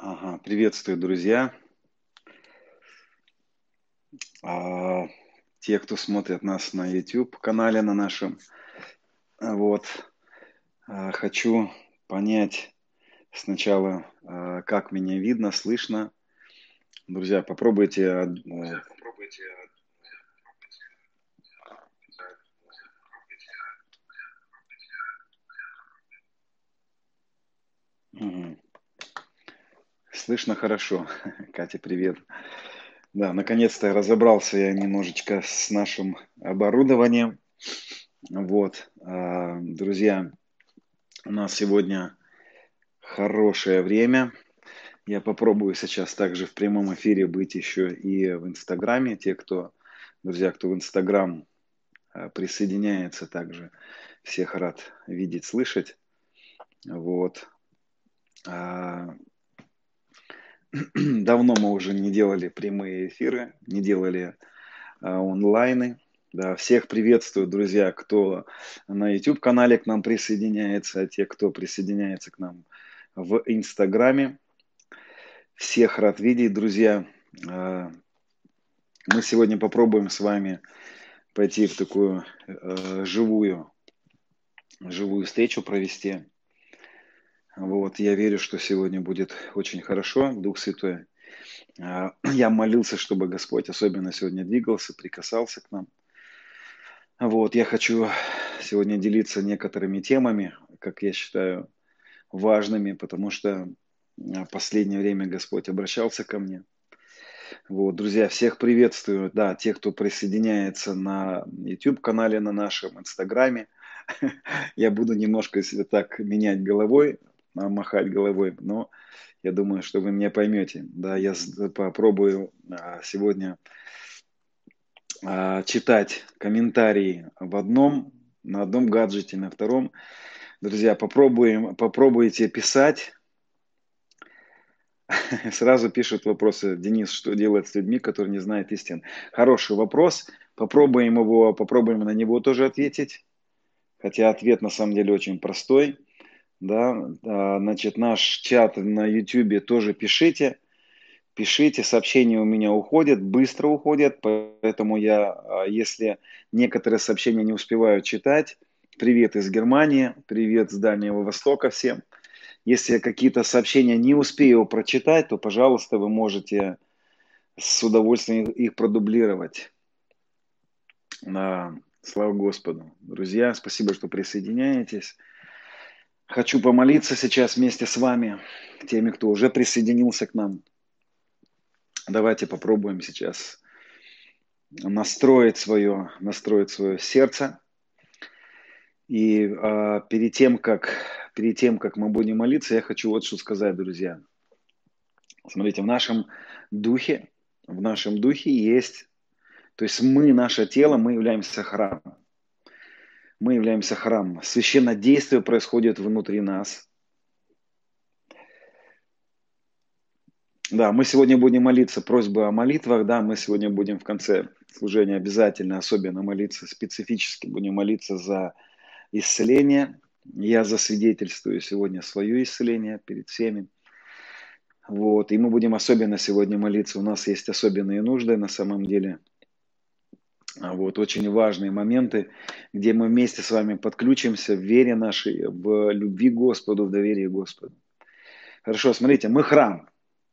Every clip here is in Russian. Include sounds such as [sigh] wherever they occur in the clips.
Ага, приветствую, друзья. А, те, кто смотрит нас на YouTube канале на нашем, вот, а, хочу понять сначала, а, как меня видно, слышно. Друзья, попробуйте. а, э, мгм. Слышно хорошо. [laughs] Катя, привет. Да, наконец-то разобрался я немножечко с нашим оборудованием. Вот, а, друзья, у нас сегодня хорошее время. Я попробую сейчас также в прямом эфире быть еще и в Инстаграме. Те, кто, друзья, кто в Инстаграм а, присоединяется также, всех рад видеть, слышать. Вот. А, [clears throat] Давно мы уже не делали прямые эфиры, не делали а, онлайны. Да, всех приветствую, друзья, кто на YouTube-канале к нам присоединяется, а те, кто присоединяется к нам в Инстаграме. Всех рад видеть, друзья. А, мы сегодня попробуем с вами пойти в такую э, живую, живую встречу провести. Вот, я верю, что сегодня будет очень хорошо, Дух Святой. А, [clears throat] я молился, чтобы Господь особенно сегодня двигался, прикасался к нам. Вот, я хочу сегодня делиться некоторыми темами, как я считаю, важными, потому что в последнее время Господь обращался ко мне. Вот, друзья, всех приветствую. Да, те, кто присоединяется на YouTube-канале, на нашем Инстаграме, [laughs] я буду немножко так менять головой, махать головой, но я думаю, что вы меня поймете. Да, я попробую а, сегодня а, читать комментарии в одном, на одном гаджете, на втором. Друзья, попробуем, попробуйте писать. [laughs] Сразу пишут вопросы. Денис, что делать с людьми, которые не знают истин? Хороший вопрос. Попробуем его, попробуем на него тоже ответить. Хотя ответ на самом деле очень простой да, а, значит, наш чат на YouTube тоже пишите, пишите, сообщения у меня уходят, быстро уходят, поэтому я, а, если некоторые сообщения не успеваю читать, привет из Германии, привет с Дальнего Востока всем. Если какие-то сообщения не успею прочитать, то, пожалуйста, вы можете с удовольствием их продублировать. Да, слава Господу. Друзья, спасибо, что присоединяетесь. Хочу помолиться сейчас вместе с вами, теми, кто уже присоединился к нам. Давайте попробуем сейчас настроить свое, настроить свое сердце. И э, перед, тем, как, перед тем, как мы будем молиться, я хочу вот что сказать, друзья. Смотрите, в нашем духе, в нашем духе есть, то есть мы, наше тело, мы являемся храмом мы являемся храмом. Священное действие происходит внутри нас. Да, мы сегодня будем молиться, просьбы о молитвах, да, мы сегодня будем в конце служения обязательно, особенно молиться, специфически будем молиться за исцеление. Я засвидетельствую сегодня свое исцеление перед всеми. Вот, и мы будем особенно сегодня молиться. У нас есть особенные нужды на самом деле – вот, очень важные моменты, где мы вместе с вами подключимся в вере нашей, в любви Господу, в доверии Господу. Хорошо, смотрите, мы храм.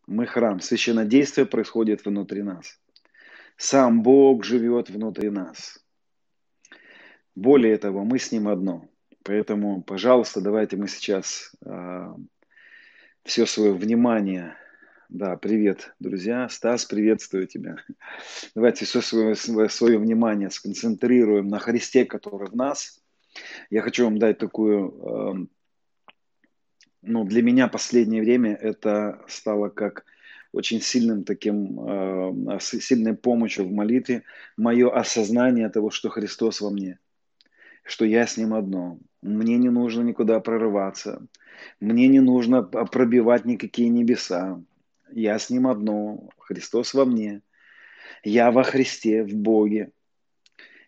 Мы храм. Священное действие происходит внутри нас. Сам Бог живет внутри нас. Более того, мы с Ним одно. Поэтому, пожалуйста, давайте мы сейчас э, а, все свое внимание да, привет, друзья. Стас, приветствую тебя. Давайте все свое, свое, свое внимание сконцентрируем на Христе, который в нас. Я хочу вам дать такую, э, ну, для меня последнее время это стало как очень сильным таким, э, сильной помощью в молитве, мое осознание того, что Христос во мне, что я с Ним одно. Мне не нужно никуда прорываться, мне не нужно пробивать никакие небеса, я с Ним одно, Христос во мне. Я во Христе, в Боге.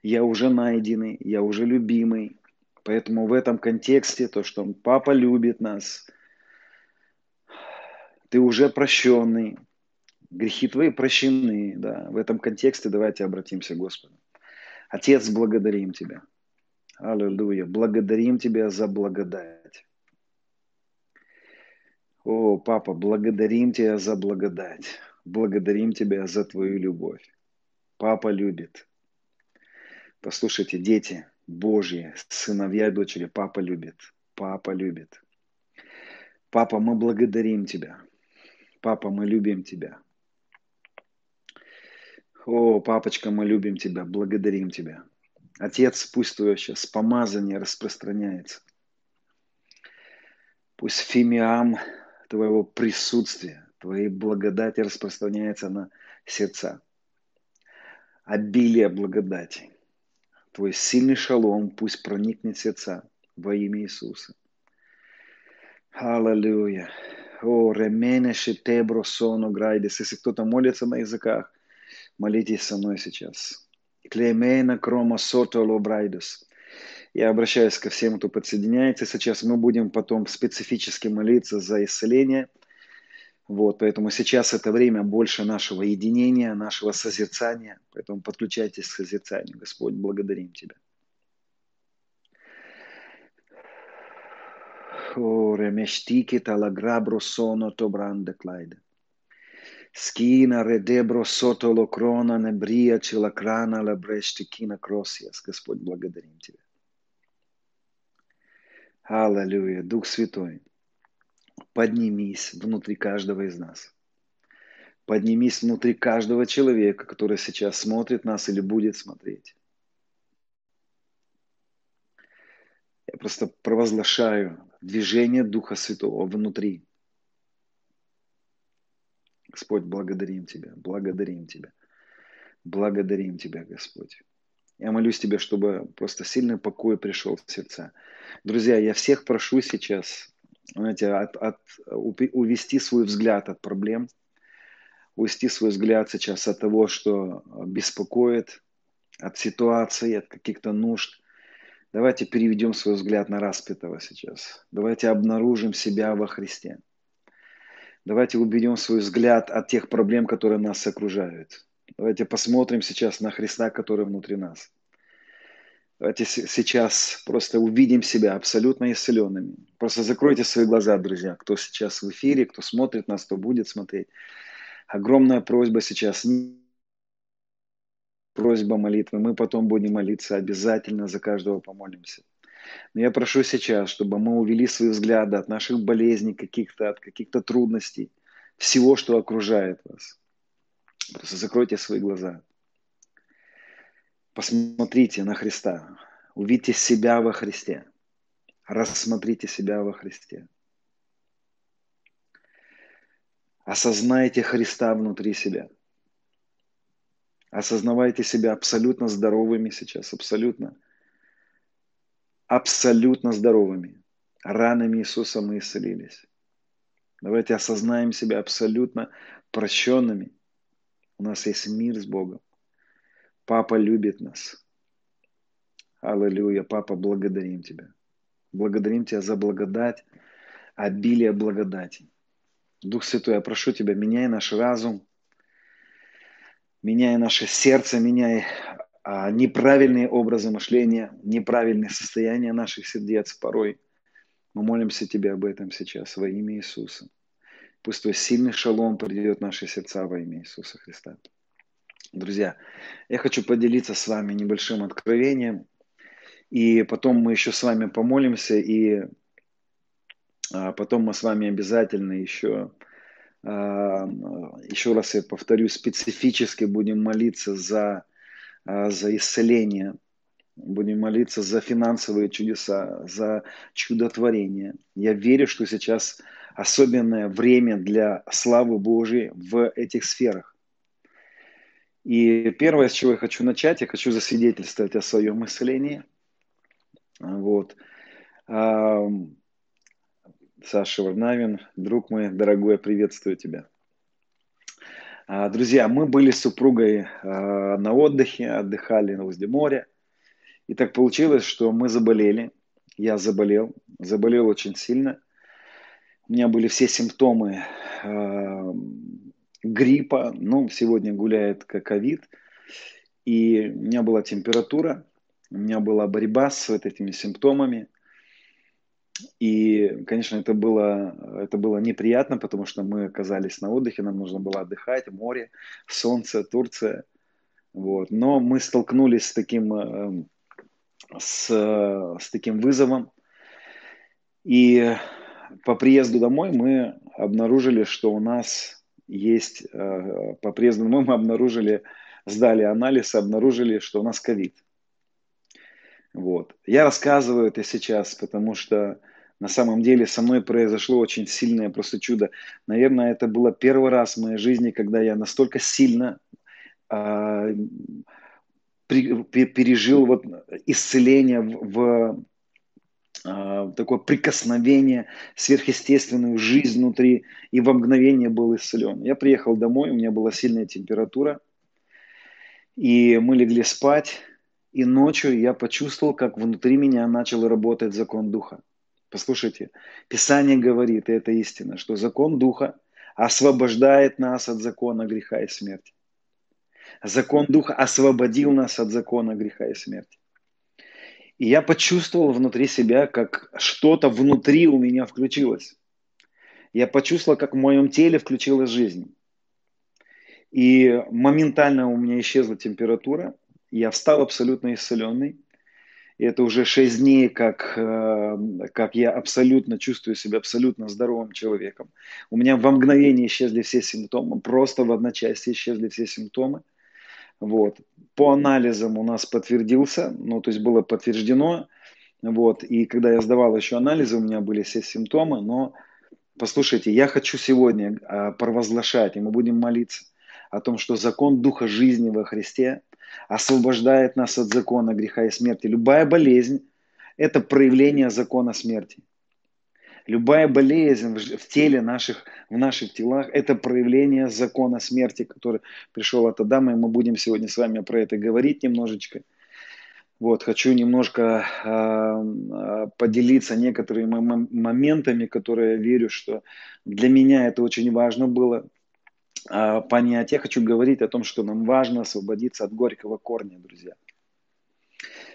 Я уже найденный, я уже любимый. Поэтому в этом контексте то, что Папа любит нас, Ты уже прощенный. Грехи твои прощены. Да. В этом контексте давайте обратимся к Господу. Отец, благодарим Тебя. Аллилуйя. Благодарим Тебя за благодать. О, Папа, благодарим Тебя за благодать. Благодарим Тебя за Твою любовь. Папа любит. Послушайте, дети Божьи, сыновья и дочери, Папа любит. Папа любит. Папа, мы благодарим Тебя. Папа, мы любим Тебя. О, папочка, мы любим Тебя, благодарим Тебя. Отец, пусть Твое сейчас помазание распространяется. Пусть фимиам Твоего присутствия, Твоей благодати распространяется на сердца. Обилие благодати. Твой сильный шалом пусть проникнет в сердца во имя Иисуса. Аллилуйя. О, ремене шетебро соно грайдес. Если кто-то молится на языках, молитесь со мной сейчас. Клемена крома сото лобрайдес. Я обращаюсь ко всем, кто подсоединяется. Сейчас мы будем потом специфически молиться за исцеление. Вот, поэтому сейчас это время больше нашего единения, нашего созерцания. Поэтому подключайтесь к созерцанию. Господь, благодарим Тебя. Talagrabro sono to brande klaide. Скина редебро сото локрона небрия челакрана лабрешти кина кросиас. Господь, благодарим Тебя. Аллилуйя. Дух Святой, поднимись внутри каждого из нас. Поднимись внутри каждого человека, который сейчас смотрит нас или будет смотреть. Я просто провозглашаю движение Духа Святого внутри. Господь, благодарим Тебя, благодарим Тебя, благодарим Тебя, Господь. Я молюсь Тебе, чтобы просто сильный покой пришел в сердца. Друзья, я всех прошу сейчас, знаете, от, от, увести свой взгляд от проблем, увести свой взгляд сейчас от того, что беспокоит, от ситуации, от каких-то нужд – Давайте переведем свой взгляд на распятого сейчас. Давайте обнаружим себя во Христе. Давайте уберем свой взгляд от тех проблем, которые нас окружают. Давайте посмотрим сейчас на Христа, который внутри нас. Давайте сейчас просто увидим себя абсолютно исцеленными. Просто закройте свои глаза, друзья, кто сейчас в эфире, кто смотрит нас, кто будет смотреть. Огромная просьба сейчас просьба молитвы. Мы потом будем молиться обязательно, за каждого помолимся. Но я прошу сейчас, чтобы мы увели свои взгляды от наших болезней, каких-то, от каких-то трудностей, всего, что окружает вас. Просто закройте свои глаза. Посмотрите на Христа. Увидьте себя во Христе. Рассмотрите себя во Христе. Осознайте Христа внутри себя – Осознавайте себя абсолютно здоровыми сейчас, абсолютно. Абсолютно здоровыми. Ранами Иисуса мы исцелились. Давайте осознаем себя абсолютно прощенными. У нас есть мир с Богом. Папа любит нас. Аллилуйя. Папа, благодарим Тебя. Благодарим Тебя за благодать, обилие благодати. Дух Святой, я прошу Тебя, меняй наш разум, меняя наше сердце, меняя а, неправильные образы мышления, неправильные состояния наших сердец порой. Мы молимся Тебе об этом сейчас во имя Иисуса. Пусть Твой сильный шалом придет в наши сердца во имя Иисуса Христа. Друзья, я хочу поделиться с вами небольшим откровением, и потом мы еще с вами помолимся, и а, потом мы с вами обязательно еще а, еще раз я повторю, специфически будем молиться за, а, за исцеление, будем молиться за финансовые чудеса, за чудотворение. Я верю, что сейчас особенное время для славы Божьей в этих сферах. И первое, с чего я хочу начать, я хочу засвидетельствовать о своем исцелении. Вот. Саша Варнавин, друг мой, дорогой, приветствую тебя. А, друзья, мы были с супругой а, на отдыхе, отдыхали возле моря. И так получилось, что мы заболели. Я заболел, заболел очень сильно. У меня были все симптомы э, гриппа, ну, сегодня гуляет ковид, и у меня была температура, у меня была борьба с вот этими симптомами, и, конечно, это было, это было неприятно, потому что мы оказались на отдыхе, нам нужно было отдыхать, море, солнце, Турция. Вот. Но мы столкнулись с таким, э, с, с таким вызовом. И по приезду домой мы обнаружили, что у нас есть, э, по приезду домой мы обнаружили, сдали анализ, обнаружили, что у нас ковид. Вот. Я рассказываю это сейчас, потому что на самом деле со мной произошло очень сильное просто чудо. Наверное, это было первый раз в моей жизни, когда я настолько сильно э, при, пережил вот исцеление в, в э, такое прикосновение, сверхъестественную жизнь внутри, и во мгновение был исцелен. Я приехал домой, у меня была сильная температура, и мы легли спать, и ночью я почувствовал, как внутри меня начал работать закон Духа. Послушайте, Писание говорит, и это истина, что закон Духа освобождает нас от закона греха и смерти. Закон Духа освободил нас от закона греха и смерти. И я почувствовал внутри себя, как что-то внутри у меня включилось. Я почувствовал, как в моем теле включилась жизнь. И моментально у меня исчезла температура. Я встал абсолютно исцеленный. И это уже шесть дней, как, э, как я абсолютно чувствую себя абсолютно здоровым человеком. У меня во мгновение исчезли все симптомы, просто в одночасье исчезли все симптомы. Вот. По анализам у нас подтвердился, ну, то есть было подтверждено, вот, и когда я сдавал еще анализы, у меня были все симптомы, но послушайте, я хочу сегодня а, провозглашать, и мы будем молиться о том, что закон Духа жизни во Христе освобождает нас от закона греха и смерти. Любая болезнь – это проявление закона смерти. Любая болезнь в теле наших, в наших телах – это проявление закона смерти, который пришел от Адама, и мы будем сегодня с вами про это говорить немножечко. Вот, хочу немножко э, поделиться некоторыми моментами, которые я верю, что для меня это очень важно было э, понять. Я хочу говорить о том, что нам важно освободиться от горького корня, друзья.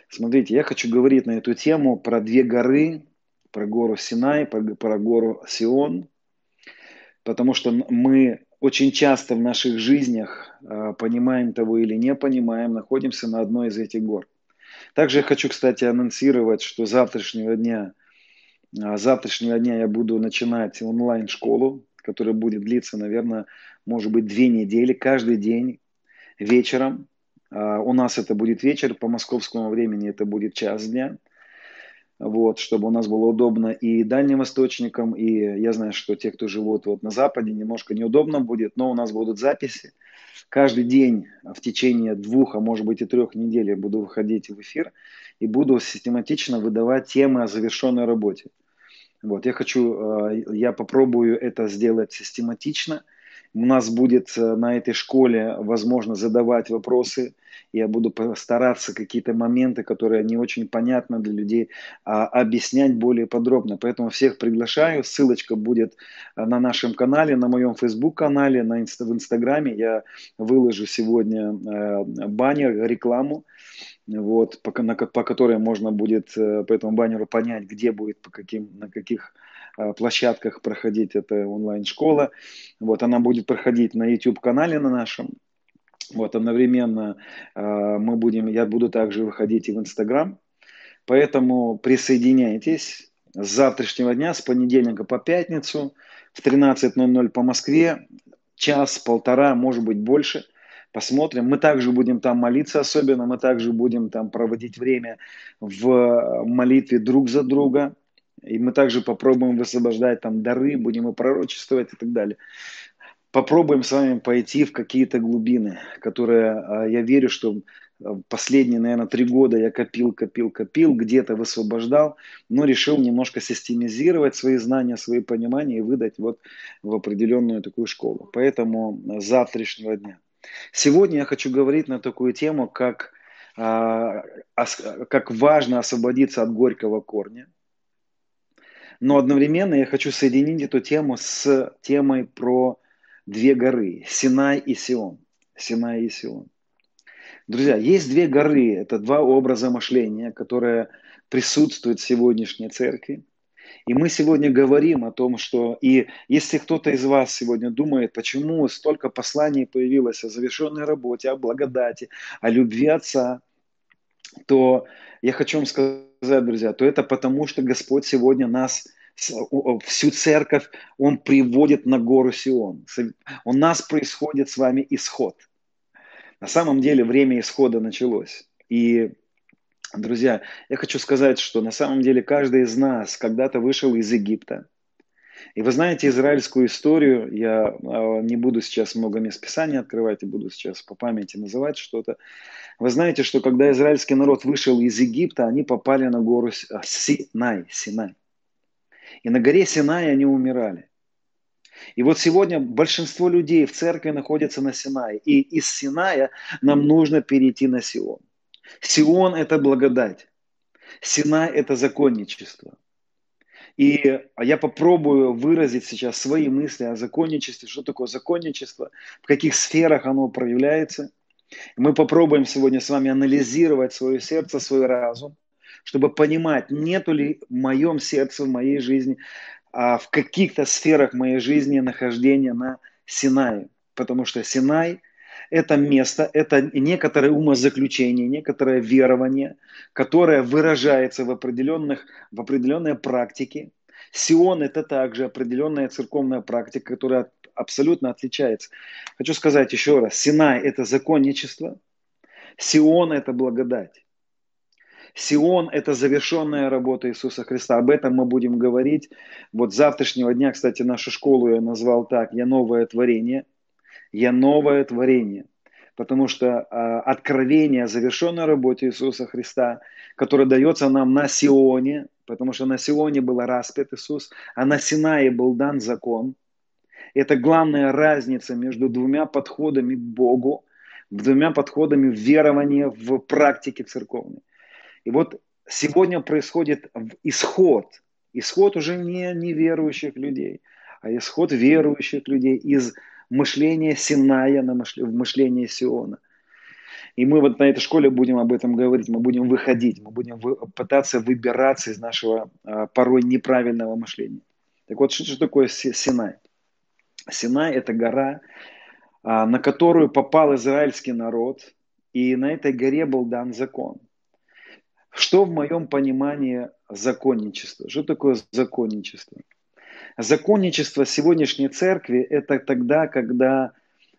Смотрите, я хочу говорить на эту тему про две горы, про гору Синай, про, про гору Сион, потому что мы очень часто в наших жизнях, э, понимаем того или не понимаем, находимся на одной из этих гор. Также я хочу, кстати, анонсировать, что завтрашнего дня, э, завтрашнего дня я буду начинать онлайн-школу, которая будет длиться, наверное, может быть, две недели, каждый день вечером. А, у нас это будет вечер, по московскому времени это будет час дня. Вот, чтобы у нас было удобно и дальневосточникам, и я знаю, что те, кто живут вот на Западе, немножко неудобно будет, но у нас будут записи. Каждый день в течение двух, а может быть и трех недель я буду выходить в эфир и буду систематично выдавать темы о завершенной работе. Вот, я хочу, а, я попробую это сделать систематично. У нас будет э, на этой школе возможно задавать вопросы. Я буду стараться какие-то моменты, которые не очень понятны для людей, а, объяснять более подробно. Поэтому всех приглашаю. Ссылочка будет э, на нашем канале, на моем Facebook-канале, на в Инстаграме. Я выложу сегодня э, баннер, рекламу вот, по, на, по которой можно будет по этому баннеру понять, где будет, по каким, на каких площадках проходить эта онлайн-школа. Вот, она будет проходить на YouTube-канале на нашем. Вот, одновременно э, мы будем, я буду также выходить и в Instagram. Поэтому присоединяйтесь с завтрашнего дня, с понедельника по пятницу в 13.00 по Москве, час, полтора, может быть больше – посмотрим. Мы также будем там молиться особенно, мы также будем там проводить время в молитве друг за друга. И мы также попробуем высвобождать там дары, будем и пророчествовать и так далее. Попробуем с вами пойти в какие-то глубины, которые а, я верю, что а, последние, наверное, три года я копил, копил, копил, где-то высвобождал, но решил немножко системизировать свои знания, свои понимания и выдать вот в определенную такую школу. Поэтому с завтрашнего дня Сегодня я хочу говорить на такую тему, как, а, как важно освободиться от горького корня. Но одновременно я хочу соединить эту тему с темой про две горы – Синай и Сион. Синай и Сион. Друзья, есть две горы, это два образа мышления, которые присутствуют в сегодняшней церкви. И мы сегодня говорим о том, что и если кто-то из вас сегодня думает, почему столько посланий появилось о завершенной работе, о благодати, о любви Отца, то я хочу вам сказать, друзья, то это потому, что Господь сегодня нас всю церковь, Он приводит на гору Сион. У нас происходит с вами исход. На самом деле время исхода началось. И, друзья, я хочу сказать, что на самом деле каждый из нас когда-то вышел из Египта. И вы знаете израильскую историю, я а, не буду сейчас много мест Писания открывать, и буду сейчас по памяти называть что-то. Вы знаете, что когда израильский народ вышел из Египта, они попали на гору а, Синай, Синай. И на горе Синай они умирали. И вот сегодня большинство людей в церкви находятся на Синае. И из Синая нам нужно перейти на Сион. Сион – это благодать. Синай – это законничество. И я попробую выразить сейчас свои мысли о законничестве, что такое законничество, в каких сферах оно проявляется. Мы попробуем сегодня с вами анализировать свое сердце, свой разум, чтобы понимать, нету ли в моем сердце, в моей жизни, а в каких-то сферах моей жизни нахождения на Синае. Потому что Синай – это место, это некоторое умозаключение, некоторое верование, которое выражается в, определенных, в определенной практике. Сион – это также определенная церковная практика, которая абсолютно отличается. Хочу сказать еще раз, Синай – это законничество, Сион – это благодать. Сион – это завершенная работа Иисуса Христа. Об этом мы будем говорить. Вот с завтрашнего дня, кстати, нашу школу я назвал так. Я новое творение. Я новое творение. Потому что э, откровение о завершенной работе Иисуса Христа, которое дается нам на Сионе, потому что на Сионе был распят Иисус, а на Синае был дан закон. Это главная разница между двумя подходами к Богу, двумя подходами в в практике церковной. И вот сегодня происходит исход. Исход уже не неверующих людей, а исход верующих людей из мышления Синая на мышление, в мышление Сиона. И мы вот на этой школе будем об этом говорить, мы будем выходить, мы будем вы, пытаться выбираться из нашего а, порой неправильного мышления. Так вот, что, что такое Синай? Синай – это гора, а, на которую попал израильский народ, и на этой горе был дан закон – что в моем понимании законничество? Что такое законничество? Законничество сегодняшней церкви – это тогда, когда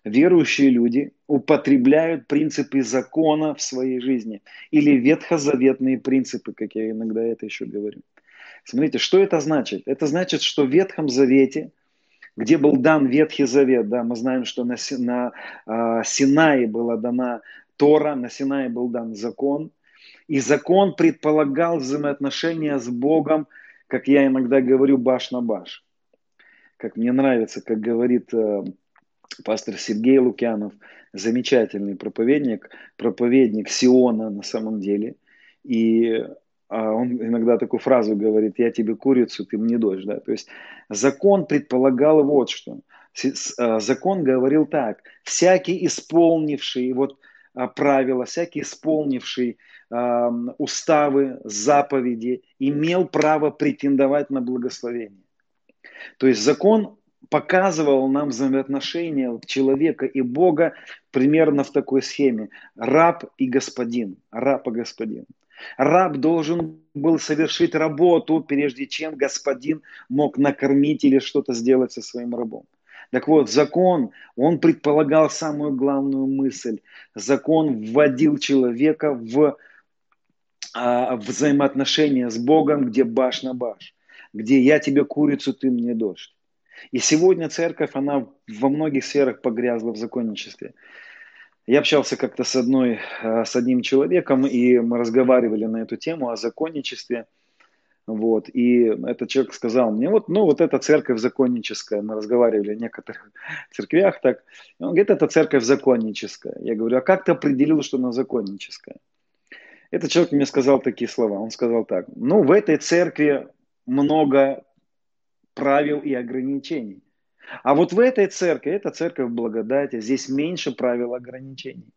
верующие люди употребляют принципы закона в своей жизни или ветхозаветные принципы, как я иногда это еще говорю. Смотрите, что это значит? Это значит, что в Ветхом Завете, где был дан Ветхий Завет, да, мы знаем, что на, на э, Синае была дана Тора, на Синае был дан закон – и закон предполагал взаимоотношения с Богом, как я иногда говорю, баш на баш. Как мне нравится, как говорит э, пастор Сергей Лукьянов, замечательный проповедник, проповедник Сиона на самом деле. И он иногда такую фразу говорит, я тебе курицу, ты мне дождь. Да? То есть закон предполагал вот что. Э, закон говорил так, всякий исполнивший вот э, правила, всякий исполнивший уставы, заповеди, имел право претендовать на благословение. То есть закон показывал нам взаимоотношения человека и Бога примерно в такой схеме. Раб и господин. Раб и господин. Раб должен был совершить работу, прежде чем господин мог накормить или что-то сделать со своим рабом. Так вот, закон, он предполагал самую главную мысль. Закон вводил человека в а, взаимоотношения с Богом, где баш на баш, где я тебе курицу, ты мне дождь. И сегодня церковь, она во многих сферах погрязла в законничестве. Я общался как-то с, одной, а, с одним человеком, и мы разговаривали на эту тему о законничестве. Вот. И этот человек сказал мне, вот, ну, вот эта церковь законническая. Мы разговаривали о некоторых [laughs] церквях так. И он говорит, это церковь законническая. Я говорю, а как ты определил, что она законническая? Этот человек мне сказал такие слова. Он сказал так. Ну, в этой церкви много правил и ограничений. А вот в этой церкви, это церковь благодати, здесь меньше правил ограничений.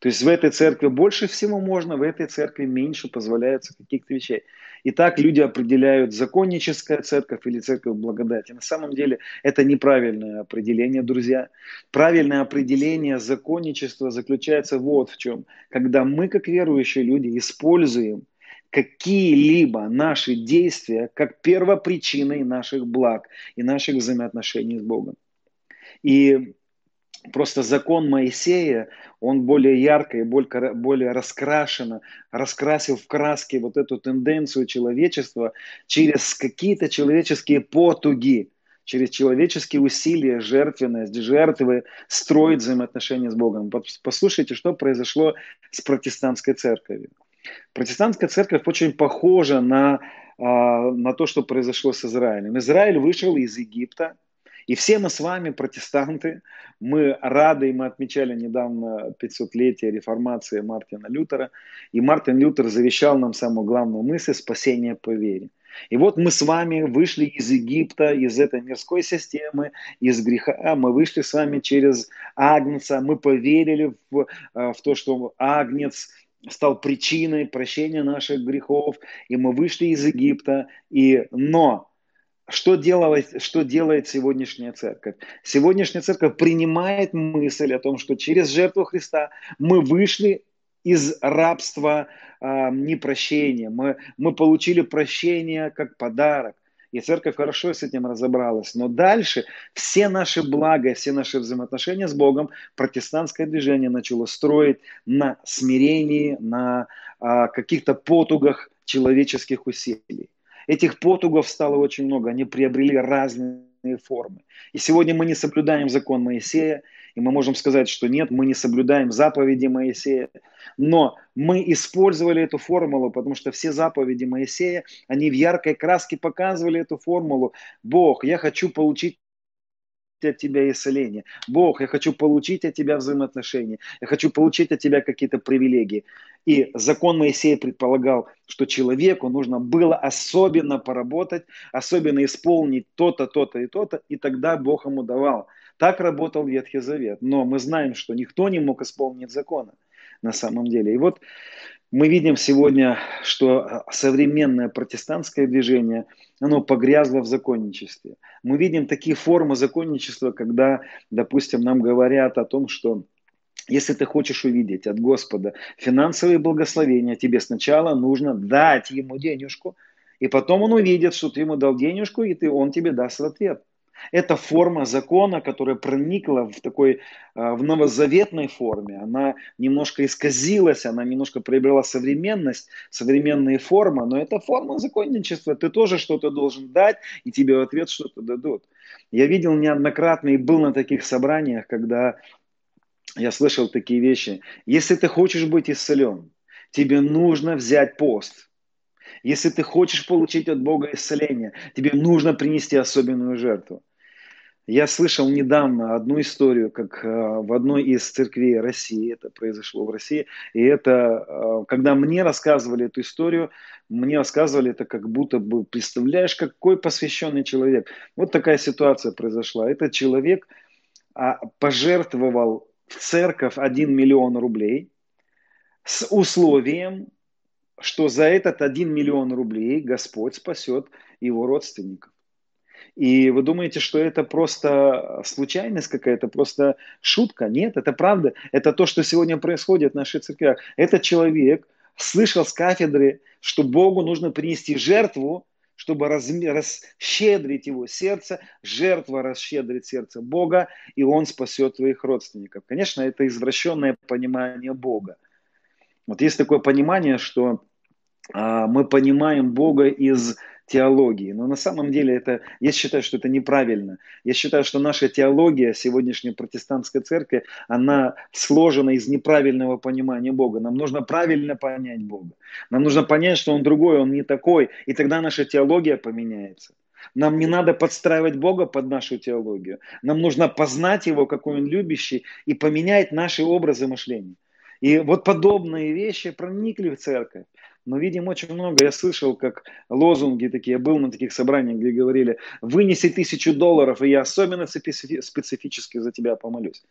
То есть в этой церкви больше всего можно, в этой церкви меньше позволяется каких-то вещей. И так люди определяют законническая церковь или церковь благодати. На самом деле это неправильное определение, друзья. Правильное определение законничества заключается вот в чем. Когда мы, как верующие люди, используем какие-либо наши действия как первопричиной наших благ и наших взаимоотношений с Богом. И просто закон Моисея, он более ярко и более, более раскрашенно, раскрасил в краске вот эту тенденцию человечества через какие-то человеческие потуги, через человеческие усилия, жертвенность, жертвы строить взаимоотношения с Богом. Послушайте, что произошло с протестантской церковью. Протестантская церковь очень похожа на, а, на то, что произошло с Израилем. Израиль вышел из Египта, и все мы с вами, протестанты, мы рады, и мы отмечали недавно 500-летие реформации Мартина Лютера, и Мартин Лютер завещал нам самую главную мысль – спасение по вере. И вот мы с вами вышли из Египта, из этой мирской системы, из греха. Мы вышли с вами через Агнца. Мы поверили в, э, в то, что Агнец стал причиной прощения наших грехов. И мы вышли из Египта. И, но что делает, что делает сегодняшняя церковь? Сегодняшняя церковь принимает мысль о том, что через жертву Христа мы вышли из рабства э, непрощения. Мы, мы получили прощение как подарок. И церковь хорошо с этим разобралась. Но дальше все наши блага, все наши взаимоотношения с Богом протестантское движение начало строить на смирении, на э, каких-то потугах человеческих усилий. Этих потугов стало очень много, они приобрели разные формы. И сегодня мы не соблюдаем закон Моисея, и мы можем сказать, что нет, мы не соблюдаем заповеди Моисея. Но мы использовали эту формулу, потому что все заповеди Моисея, они в яркой краске показывали эту формулу. Бог, я хочу получить от тебя исцеление. Бог, я хочу получить от тебя взаимоотношения. Я хочу получить от тебя какие-то привилегии. И закон Моисея предполагал, что человеку нужно было особенно поработать, особенно исполнить то-то, то-то и то-то, и тогда Бог ему давал. Так работал Ветхий Завет. Но мы знаем, что никто не мог исполнить закона на самом деле. И вот мы видим сегодня, что современное протестантское движение, оно погрязло в законничестве. Мы видим такие формы законничества, когда, допустим, нам говорят о том, что если ты хочешь увидеть от Господа финансовые благословения, тебе сначала нужно дать ему денежку, и потом он увидит, что ты ему дал денежку, и ты, он тебе даст ответ. Это форма закона, которая проникла в такой, а, в новозаветной форме. Она немножко исказилась, она немножко приобрела современность, современные формы, но это форма законничества. Ты тоже что-то должен дать, и тебе в ответ что-то дадут. Я видел неоднократно и был на таких собраниях, когда я слышал такие вещи. Если ты хочешь быть исцелен, тебе нужно взять пост. Если ты хочешь получить от Бога исцеление, тебе нужно принести особенную жертву. Я слышал недавно одну историю, как э, в одной из церквей России, это произошло в России, и это, э, когда мне рассказывали эту историю, мне рассказывали это как будто бы, представляешь, какой посвященный человек. Вот такая ситуация произошла. Этот человек а, пожертвовал в церковь 1 миллион рублей с условием, что за этот 1 миллион рублей Господь спасет его родственников. И вы думаете, что это просто случайность какая-то, просто шутка? Нет, это правда. Это то, что сегодня происходит в нашей церкви. Этот человек слышал с кафедры, что Богу нужно принести жертву, чтобы расщедрить его сердце, жертва расщедрит сердце Бога, и он спасет твоих родственников. Конечно, это извращенное понимание Бога. Вот есть такое понимание, что а, мы понимаем Бога из теологии. Но на самом деле это, я считаю, что это неправильно. Я считаю, что наша теология сегодняшней протестантской церкви, она сложена из неправильного понимания Бога. Нам нужно правильно понять Бога. Нам нужно понять, что Он другой, Он не такой. И тогда наша теология поменяется. Нам не надо подстраивать Бога под нашу теологию. Нам нужно познать Его, какой Он любящий, и поменять наши образы мышления. И вот подобные вещи проникли в церковь. Мы видим очень много. Я слышал, как лозунги такие, я был на таких собраниях, где говорили, вынеси тысячу долларов, и я особенно специфически за тебя помолюсь.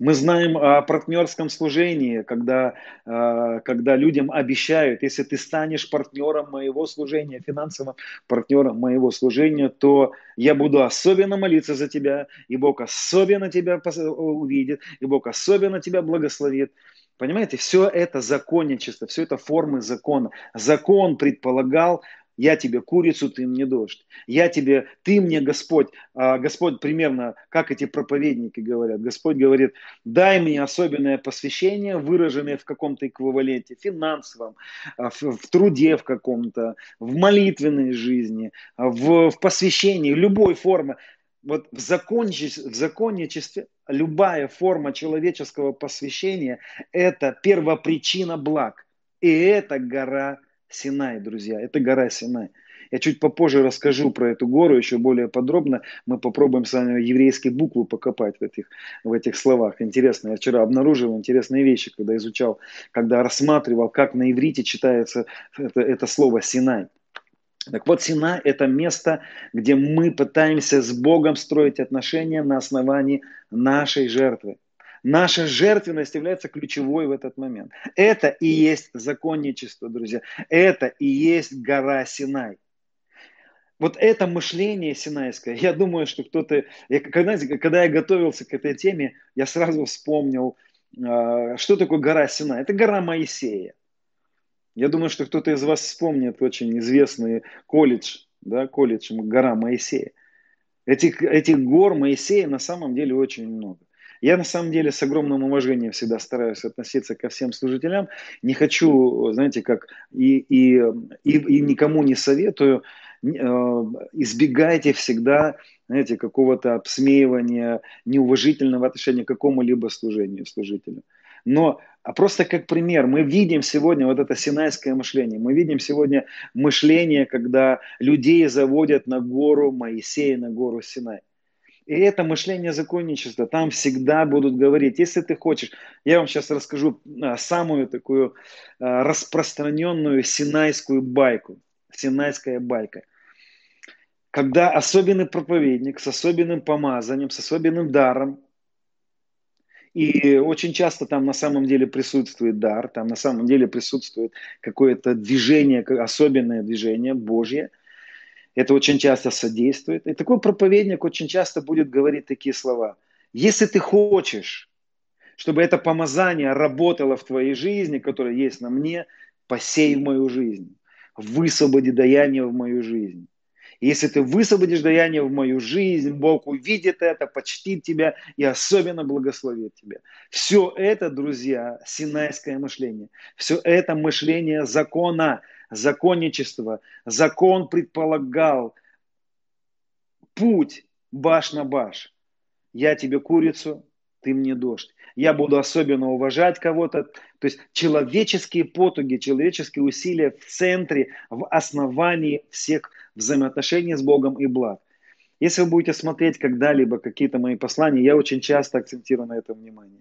Мы знаем о партнерском служении, когда, а, когда людям обещают, если ты станешь партнером моего служения, финансовым партнером моего служения, то я буду особенно молиться за тебя, и Бог особенно тебя увидит, и Бог особенно тебя благословит. Понимаете, все это законничество, все это формы закона. Закон предполагал я тебе курицу, ты мне дождь. Я тебе, ты мне Господь. А Господь примерно, как эти проповедники говорят. Господь говорит, дай мне особенное посвящение, выраженное в каком-то эквиваленте, финансовом, а, в, в труде в каком-то, в молитвенной жизни, в, в посвящении, любой формы. Вот в, законничестве, в законничестве любая форма человеческого посвящения – это первопричина благ. И это гора Синай, друзья, это гора Синай. Я чуть попозже расскажу про эту гору еще более подробно. Мы попробуем с вами еврейские буквы покопать в этих, в этих словах. Интересно, я вчера обнаружил интересные вещи, когда изучал, когда рассматривал, как на иврите читается это, это слово Синай. Так вот, Сина – это место, где мы пытаемся с Богом строить отношения на основании нашей жертвы. Наша жертвенность является ключевой в этот момент. Это и есть законничество, друзья. Это и есть гора Синай. Вот это мышление синайское, я думаю, что кто-то, когда, когда я готовился к этой теме, я сразу вспомнил, а, что такое гора Синай. Это гора Моисея. Я думаю, что кто-то из вас вспомнит очень известный колледж, да, колледж гора Моисея. Этих, этих гор Моисея на самом деле очень много. Я на самом деле с огромным уважением всегда стараюсь относиться ко всем служителям. Не хочу, знаете, как и, и, и, и никому не советую, э, избегайте всегда, знаете, какого-то обсмеивания, неуважительного отношения к какому-либо служению, служителю. Но а просто как пример, мы видим сегодня вот это синайское мышление. Мы видим сегодня мышление, когда людей заводят на гору Моисея, на гору Синай. И это мышление законничества. Там всегда будут говорить, если ты хочешь, я вам сейчас расскажу а, самую такую а, распространенную синайскую байку. Синайская байка. Когда особенный проповедник с особенным помазанием, с особенным даром, и очень часто там на самом деле присутствует дар, там на самом деле присутствует какое-то движение, особенное движение Божье – это очень часто содействует. И такой проповедник очень часто будет говорить такие слова. Если ты хочешь, чтобы это помазание работало в твоей жизни, которое есть на мне, посей в мою жизнь. Высвободи даяние в мою жизнь. Если ты высвободишь даяние в мою жизнь, Бог увидит это, почтит тебя и особенно благословит тебя. Все это, друзья, синайское мышление. Все это мышление закона, законничество. Закон предполагал путь баш на баш. Я тебе курицу, ты мне дождь. Я буду особенно уважать кого-то. То есть человеческие потуги, человеческие усилия в центре, в основании всех взаимоотношений с Богом и благ. Если вы будете смотреть когда-либо какие-то мои послания, я очень часто акцентирую на этом внимание.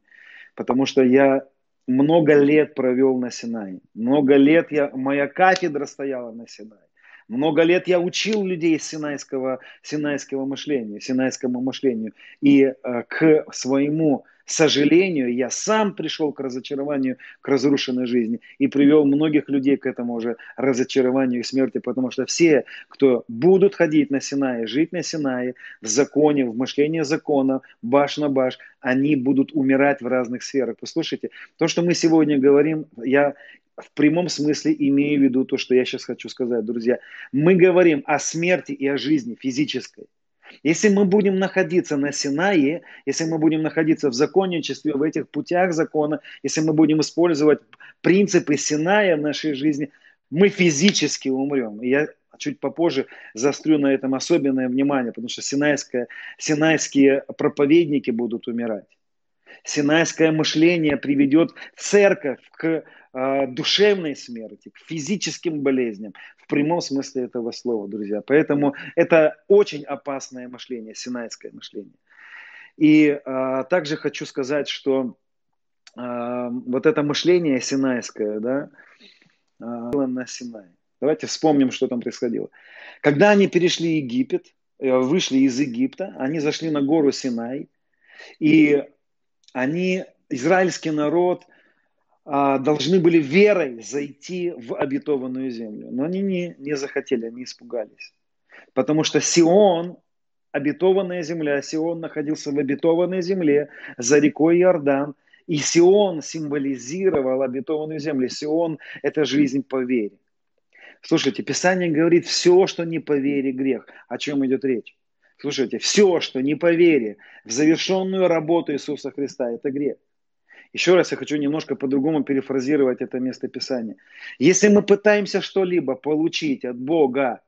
Потому что я много лет провел на Синае. Много лет я, моя кафедра стояла на Синае. Много лет я учил людей синайского, синайского мышления, синайскому мышлению. И э, к своему сожалению, я сам пришел к разочарованию, к разрушенной жизни и привел многих людей к этому же разочарованию и смерти, потому что все, кто будут ходить на Синае, жить на Синае, в законе, в мышлении закона, баш на баш, они будут умирать в разных сферах. Послушайте, то, что мы сегодня говорим, я в прямом смысле имею в виду то, что я сейчас хочу сказать, друзья. Мы говорим о смерти и о жизни физической. Если мы будем находиться на Синае, если мы будем находиться в законничестве, в этих путях закона, если мы будем использовать принципы Синая в нашей жизни, мы физически умрем. И я чуть попозже заострю на этом особенное внимание, потому что синайское, синайские проповедники будут умирать. Синайское мышление приведет церковь к э, душевной смерти, к физическим болезням, в прямом смысле этого слова, друзья. Поэтому это очень опасное мышление, синайское мышление. И э, также хочу сказать, что э, вот это мышление синайское, да, было на Синае. Давайте вспомним, что там происходило. Когда они перешли Египет, э, вышли из Египта, они зашли на гору Синай, и они, израильский народ, должны были верой зайти в обетованную землю. Но они не, не захотели, они испугались. Потому что Сион, обетованная земля, Сион находился в обетованной земле за рекой Иордан, и Сион символизировал обетованную землю. Сион – это жизнь по вере. Слушайте, Писание говорит, все, что не по вере, грех. О чем идет речь? Слушайте, все, что не по вере в завершенную работу Иисуса Христа, это грех. Еще раз я хочу немножко по-другому перефразировать это место Писания. Если мы пытаемся что-либо получить от Бога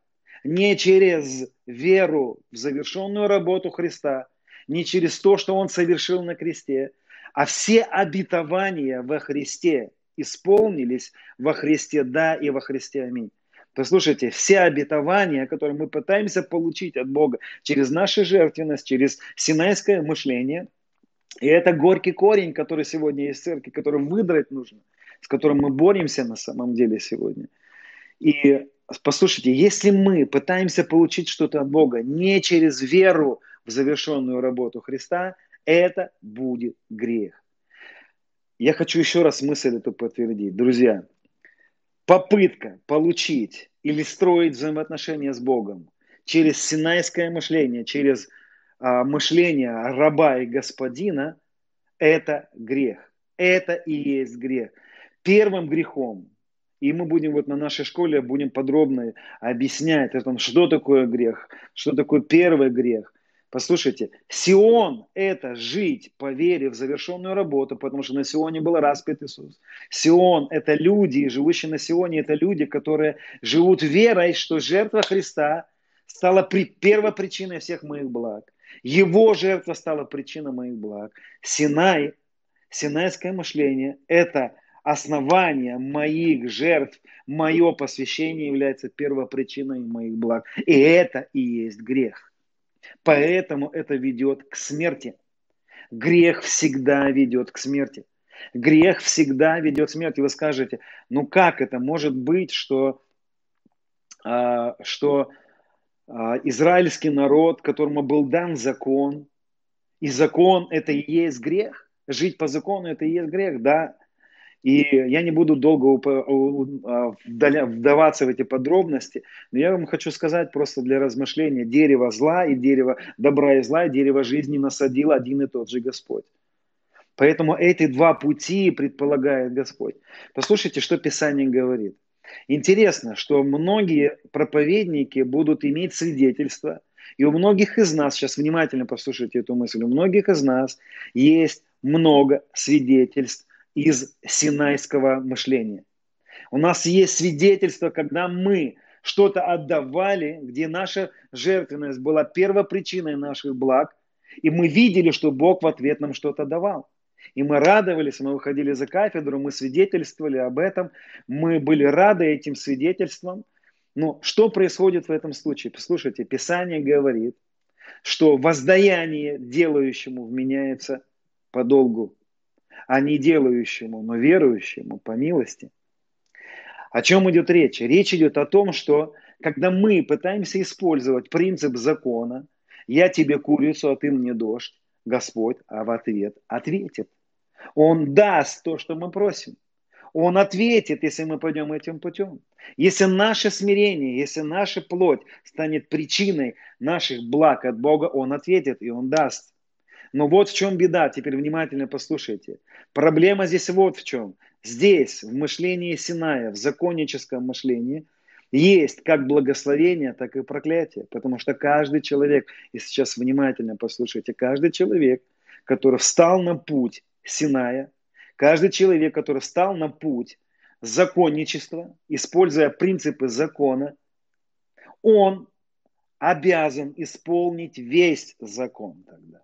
не через веру в завершенную работу Христа, не через то, что Он совершил на кресте, а все обетования во Христе исполнились во Христе да и во Христе аминь. Послушайте, все обетования, которые мы пытаемся получить от Бога через нашу жертвенность, через синайское мышление, и это горький корень, который сегодня есть в церкви, который выдрать нужно, с которым мы боремся на самом деле сегодня. И послушайте, если мы пытаемся получить что-то от Бога не через веру в завершенную работу Христа, это будет грех. Я хочу еще раз мысль эту подтвердить. Друзья, попытка получить или строить взаимоотношения с Богом через синайское мышление, через а, мышление раба и господина, это грех. Это и есть грех. Первым грехом, и мы будем вот на нашей школе будем подробно объяснять о том, что такое грех, что такое первый грех – Послушайте, Сион – это жить по вере в завершенную работу, потому что на Сионе был распят Иисус. Сион – это люди, живущие на Сионе, это люди, которые живут верой, что жертва Христа стала при, первопричиной всех моих благ. Его жертва стала причиной моих благ. Синай, синайское мышление – это основание моих жертв, мое посвящение является первопричиной моих благ. И это и есть грех. Поэтому это ведет к смерти. Грех всегда ведет к смерти. Грех всегда ведет к смерти. Вы скажете, ну как это может быть, что, а, что израильский народ, которому был дан закон, и закон это и есть грех, жить по закону это и есть грех, да, и я не буду долго а, вдаваться в эти подробности, но я вам хочу сказать просто для размышления, дерево зла и дерево добра и зла, и дерево жизни насадил один и тот же Господь. Поэтому эти два пути предполагает Господь. Послушайте, что Писание говорит. Интересно, что многие проповедники будут иметь свидетельство, и у многих из нас, сейчас внимательно послушайте эту мысль, у многих из нас есть много свидетельств из синайского мышления. У нас есть свидетельство, когда мы что-то отдавали, где наша жертвенность была первопричиной наших благ, и мы видели, что Бог в ответ нам что-то давал. И мы радовались, мы выходили за кафедру, мы свидетельствовали об этом, мы были рады этим свидетельствам. Но что происходит в этом случае? Послушайте, Писание говорит, что воздаяние делающему вменяется по долгу а не делающему, но верующему по милости. О чем идет речь? Речь идет о том, что когда мы пытаемся использовать принцип закона, я тебе курицу, а ты мне дождь, Господь, а в ответ ответит. Он даст то, что мы просим. Он ответит, если мы пойдем этим путем. Если наше смирение, если наша плоть станет причиной наших благ от Бога, Он ответит и Он даст. Но вот в чем беда, теперь внимательно послушайте. Проблема здесь вот в чем. Здесь, в мышлении Синая, в законническом мышлении, есть как благословение, так и проклятие. Потому что каждый человек, и сейчас внимательно послушайте, каждый человек, который встал на путь Синая, каждый человек, который встал на путь законничества, используя принципы закона, он обязан исполнить весь закон тогда.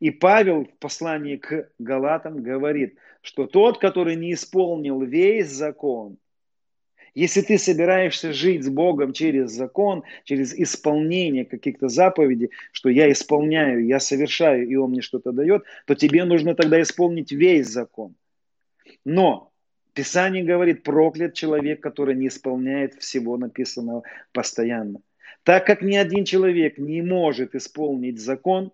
И Павел в послании к Галатам говорит, что тот, который не исполнил весь закон, если ты собираешься жить с Богом через закон, через исполнение каких-то заповедей, что я исполняю, я совершаю, и Он мне что-то дает, то тебе нужно тогда исполнить весь закон. Но Писание говорит, проклят человек, который не исполняет всего написанного постоянно. Так как ни один человек не может исполнить закон,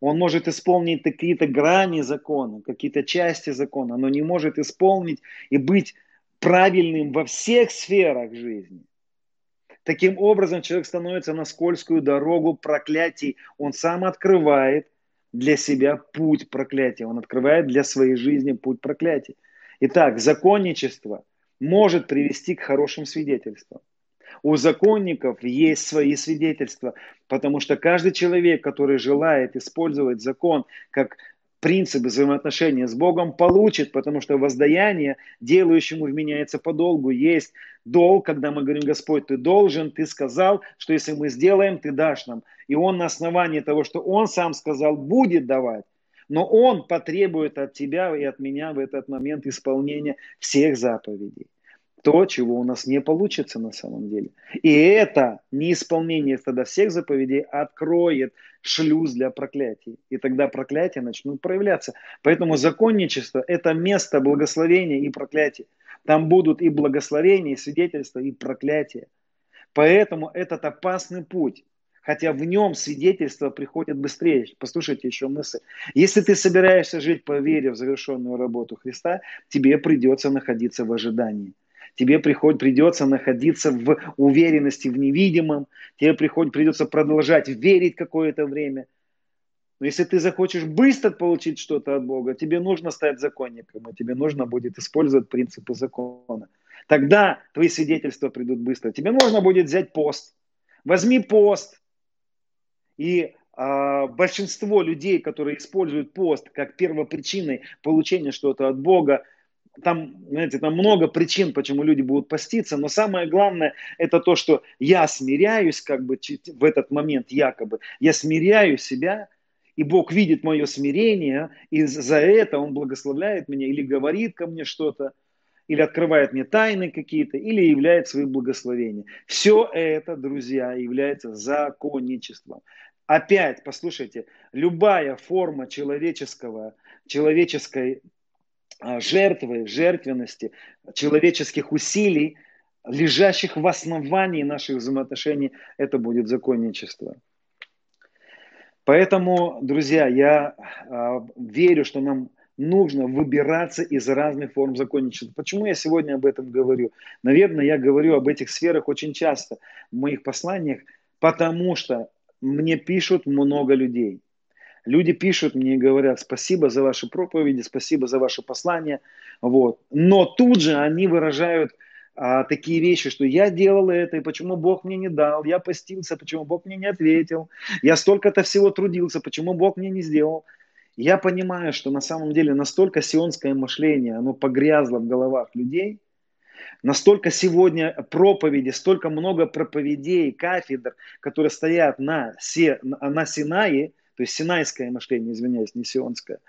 он может исполнить какие-то грани закона, какие-то части закона, но не может исполнить и быть правильным во всех сферах жизни. Таким образом, человек становится на скользкую дорогу проклятий. Он сам открывает для себя путь проклятия. Он открывает для своей жизни путь проклятия. Итак, законничество может привести к хорошим свидетельствам. У законников есть свои свидетельства, потому что каждый человек, который желает использовать закон как принцип взаимоотношения с Богом получит, потому что воздаяние делающему вменяется по долгу. Есть долг, когда мы говорим, Господь, ты должен, ты сказал, что если мы сделаем, ты дашь нам. И он на основании того, что он сам сказал, будет давать. Но он потребует от тебя и от меня в этот момент исполнения всех заповедей то, чего у нас не получится на самом деле. И это неисполнение тогда всех заповедей откроет шлюз для проклятий. И тогда проклятия начнут проявляться. Поэтому законничество – это место благословения и проклятия. Там будут и благословения, и свидетельства, и проклятия. Поэтому этот опасный путь. Хотя в нем свидетельство приходит быстрее. Послушайте еще мысль. Если ты собираешься жить по вере в завершенную работу Христа, тебе придется находиться в ожидании тебе приход, придется находиться в уверенности в невидимом, тебе приход, придется продолжать верить какое-то время. Но если ты захочешь быстро получить что-то от Бога, тебе нужно стать законником, и тебе нужно будет использовать принципы закона. Тогда твои свидетельства придут быстро. Тебе нужно будет взять пост. Возьми пост. И а, большинство людей, которые используют пост как первопричиной получения что-то от Бога, там, знаете, там много причин, почему люди будут поститься, но самое главное это то, что я смиряюсь как бы в этот момент якобы, я смиряю себя, и Бог видит мое смирение, и за это Он благословляет меня или говорит ко мне что-то, или открывает мне тайны какие-то, или являет свои благословения. Все это, друзья, является законничеством. Опять, послушайте, любая форма человеческого, человеческой жертвы, жертвенности, человеческих усилий, лежащих в основании наших взаимоотношений, это будет законничество. Поэтому, друзья, я э, верю, что нам нужно выбираться из разных форм законничества. Почему я сегодня об этом говорю? Наверное, я говорю об этих сферах очень часто в моих посланиях, потому что мне пишут много людей. Люди пишут мне и говорят, спасибо за ваши проповеди, спасибо за ваше послание. Вот. Но тут же они выражают а, такие вещи, что я делал это, и почему Бог мне не дал, я постился, почему Бог мне не ответил, я столько-то всего трудился, почему Бог мне не сделал. Я понимаю, что на самом деле настолько сионское мышление, оно погрязло в головах людей, настолько сегодня проповеди, столько много проповедей, кафедр, которые стоят на, Се, на Синае, то есть синайское мышление, извиняюсь, не сионское.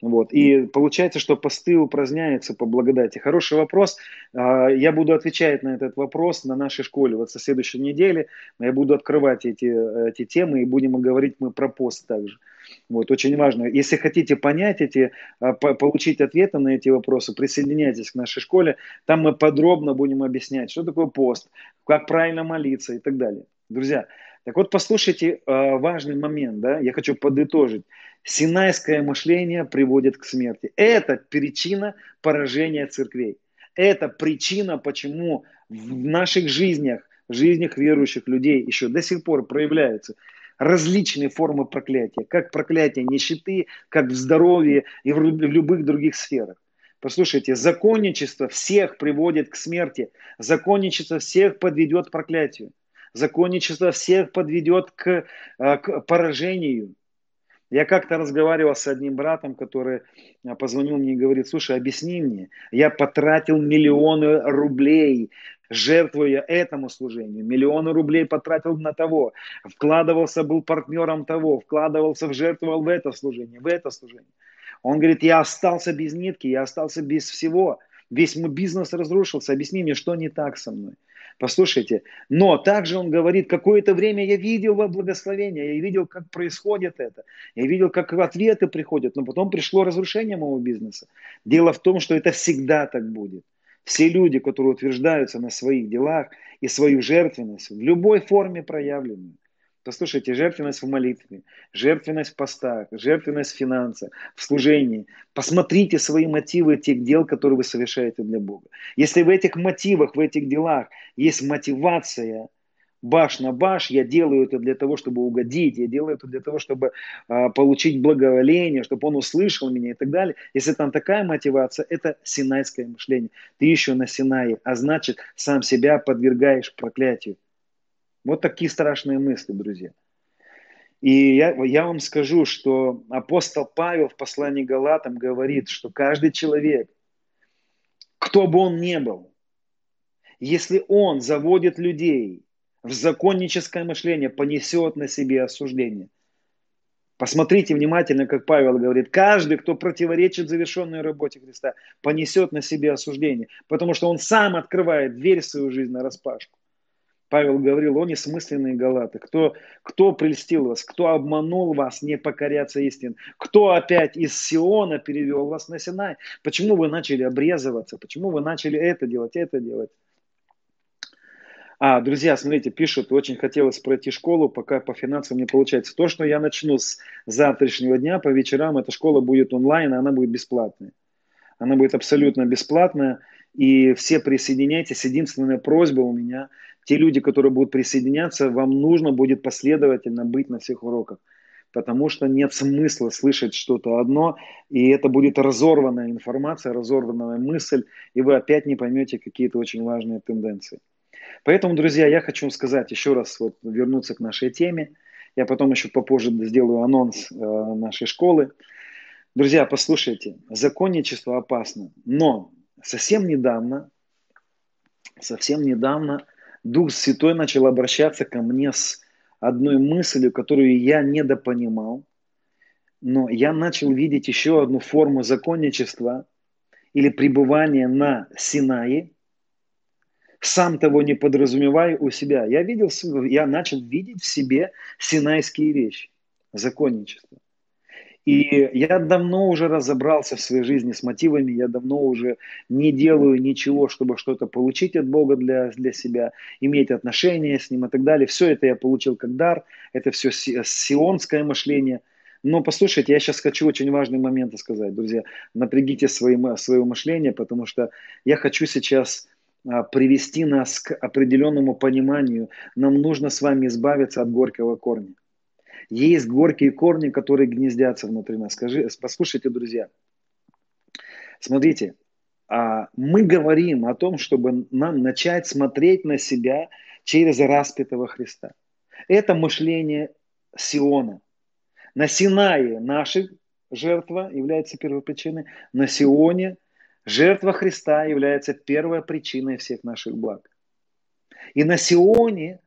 Вот. И получается, что посты упраздняются по благодати. Хороший вопрос. А, я буду отвечать на этот вопрос на нашей школе. Вот со следующей недели я буду открывать эти, эти темы и будем говорить мы про пост также. Вот, очень важно. Если хотите понять эти, а, получить ответы на эти вопросы, присоединяйтесь к нашей школе. Там мы подробно будем объяснять, что такое пост, как правильно молиться и так далее. Друзья, так вот, послушайте э, важный момент, да, я хочу подытожить. Синайское мышление приводит к смерти. Это причина поражения церквей. Это причина, почему в наших жизнях, в жизнях верующих людей еще до сих пор проявляются различные формы проклятия, как проклятие нищеты, как в здоровье и в любых других сферах. Послушайте, законничество всех приводит к смерти, законничество всех подведет к проклятию законничество всех подведет к, э, к поражению. Я как-то разговаривал с одним братом, который э, позвонил мне и говорит, слушай, объясни мне, я потратил миллионы рублей, жертвуя этому служению, миллионы рублей потратил на того, вкладывался, был партнером того, вкладывался, жертвовал в это служение, в это служение. Он говорит, я остался без нитки, я остался без всего, весь мой бизнес разрушился, объясни мне, что не так со мной. Послушайте, но также он говорит, какое-то время я видел во благословение, я видел, как происходит это, я видел, как ответы приходят, но потом пришло разрушение моего бизнеса. Дело в том, что это всегда так будет. Все люди, которые утверждаются на своих делах и свою жертвенность в любой форме проявленную, Послушайте, жертвенность в молитве, жертвенность в постах, жертвенность в финансах, в служении. Посмотрите свои мотивы тех дел, которые вы совершаете для Бога. Если в этих мотивах, в этих делах есть мотивация баш на баш, я делаю это для того, чтобы угодить, я делаю это для того, чтобы э, получить благоволение, чтобы он услышал меня и так далее. Если там такая мотивация, это синайское мышление. Ты еще на Синае, а значит, сам себя подвергаешь проклятию. Вот такие страшные мысли, друзья. И я, я вам скажу, что апостол Павел в послании Галатам говорит, что каждый человек, кто бы он ни был, если он заводит людей в законническое мышление, понесет на себе осуждение. Посмотрите внимательно, как Павел говорит, каждый, кто противоречит завершенной работе Христа, понесет на себе осуждение, потому что он сам открывает дверь в свою жизнь на распашку. Павел говорил, о несмысленные галаты, кто, кто прельстил вас, кто обманул вас не покоряться истин, кто опять из Сиона перевел вас на Синай, почему вы начали обрезываться, почему вы начали это делать, это делать. А, друзья, смотрите, пишут, очень хотелось пройти школу, пока по финансам не получается. То, что я начну с завтрашнего дня, по вечерам эта школа будет онлайн, она будет бесплатная. Она будет абсолютно бесплатная, и все присоединяйтесь. Единственная просьба у меня – те люди, которые будут присоединяться, вам нужно будет последовательно быть на всех уроках. Потому что нет смысла слышать что-то одно, и это будет разорванная информация, разорванная мысль, и вы опять не поймете какие-то очень важные тенденции. Поэтому, друзья, я хочу сказать еще раз, вот, вернуться к нашей теме. Я потом еще попозже сделаю анонс э, нашей школы. Друзья, послушайте, законничество опасно, но совсем недавно, совсем недавно Дух Святой начал обращаться ко мне с одной мыслью, которую я недопонимал, но я начал видеть еще одну форму законничества или пребывания на Синае, сам того не подразумевая у себя. Я, видел, я начал видеть в себе синайские вещи, законничество. И я давно уже разобрался в своей жизни с мотивами, я давно уже не делаю ничего, чтобы что-то получить от Бога для, для себя, иметь отношения с Ним и так далее. Все это я получил как дар, это все сионское мышление. Но послушайте, я сейчас хочу очень важный момент сказать, друзья. Напрягите свои, свое мышление, потому что я хочу сейчас а, привести нас к определенному пониманию. Нам нужно с вами избавиться от горького корня. Есть горькие корни, которые гнездятся внутри нас. Скажи, послушайте, друзья. Смотрите, а, мы говорим о том, чтобы нам начать смотреть на себя через распятого Христа. Это мышление Сиона. На Синае наша жертва является первопричиной, на Сионе жертва Христа является первой причиной всех наших благ. И на Сионе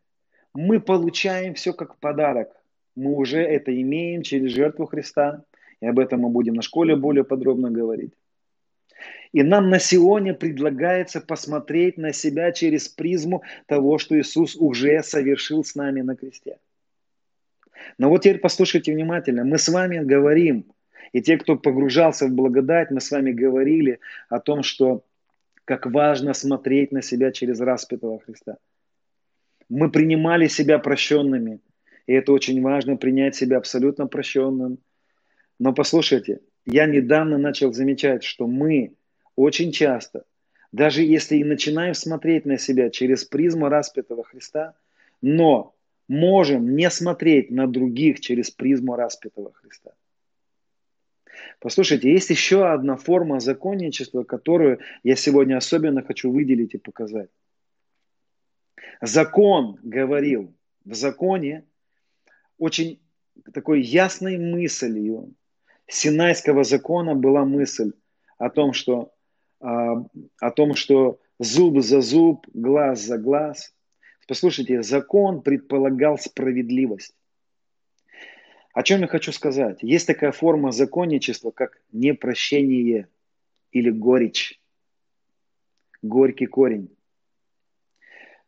мы получаем все как подарок мы уже это имеем через жертву Христа. И об этом мы будем на школе более подробно говорить. И нам на Сионе предлагается посмотреть на себя через призму того, что Иисус уже совершил с нами на кресте. Но вот теперь послушайте внимательно. Мы с вами говорим, и те, кто погружался в благодать, мы с вами говорили о том, что как важно смотреть на себя через распятого Христа. Мы принимали себя прощенными – и это очень важно, принять себя абсолютно прощенным. Но послушайте, я недавно начал замечать, что мы очень часто, даже если и начинаем смотреть на себя через призму распятого Христа, но можем не смотреть на других через призму распятого Христа. Послушайте, есть еще одна форма законничества, которую я сегодня особенно хочу выделить и показать. Закон говорил, в законе очень такой ясной мыслью Синайского закона была мысль о том, что, а, о том, что зуб за зуб, глаз за глаз. Послушайте, закон предполагал справедливость. О чем я хочу сказать? Есть такая форма законничества, как непрощение или горечь. Горький корень.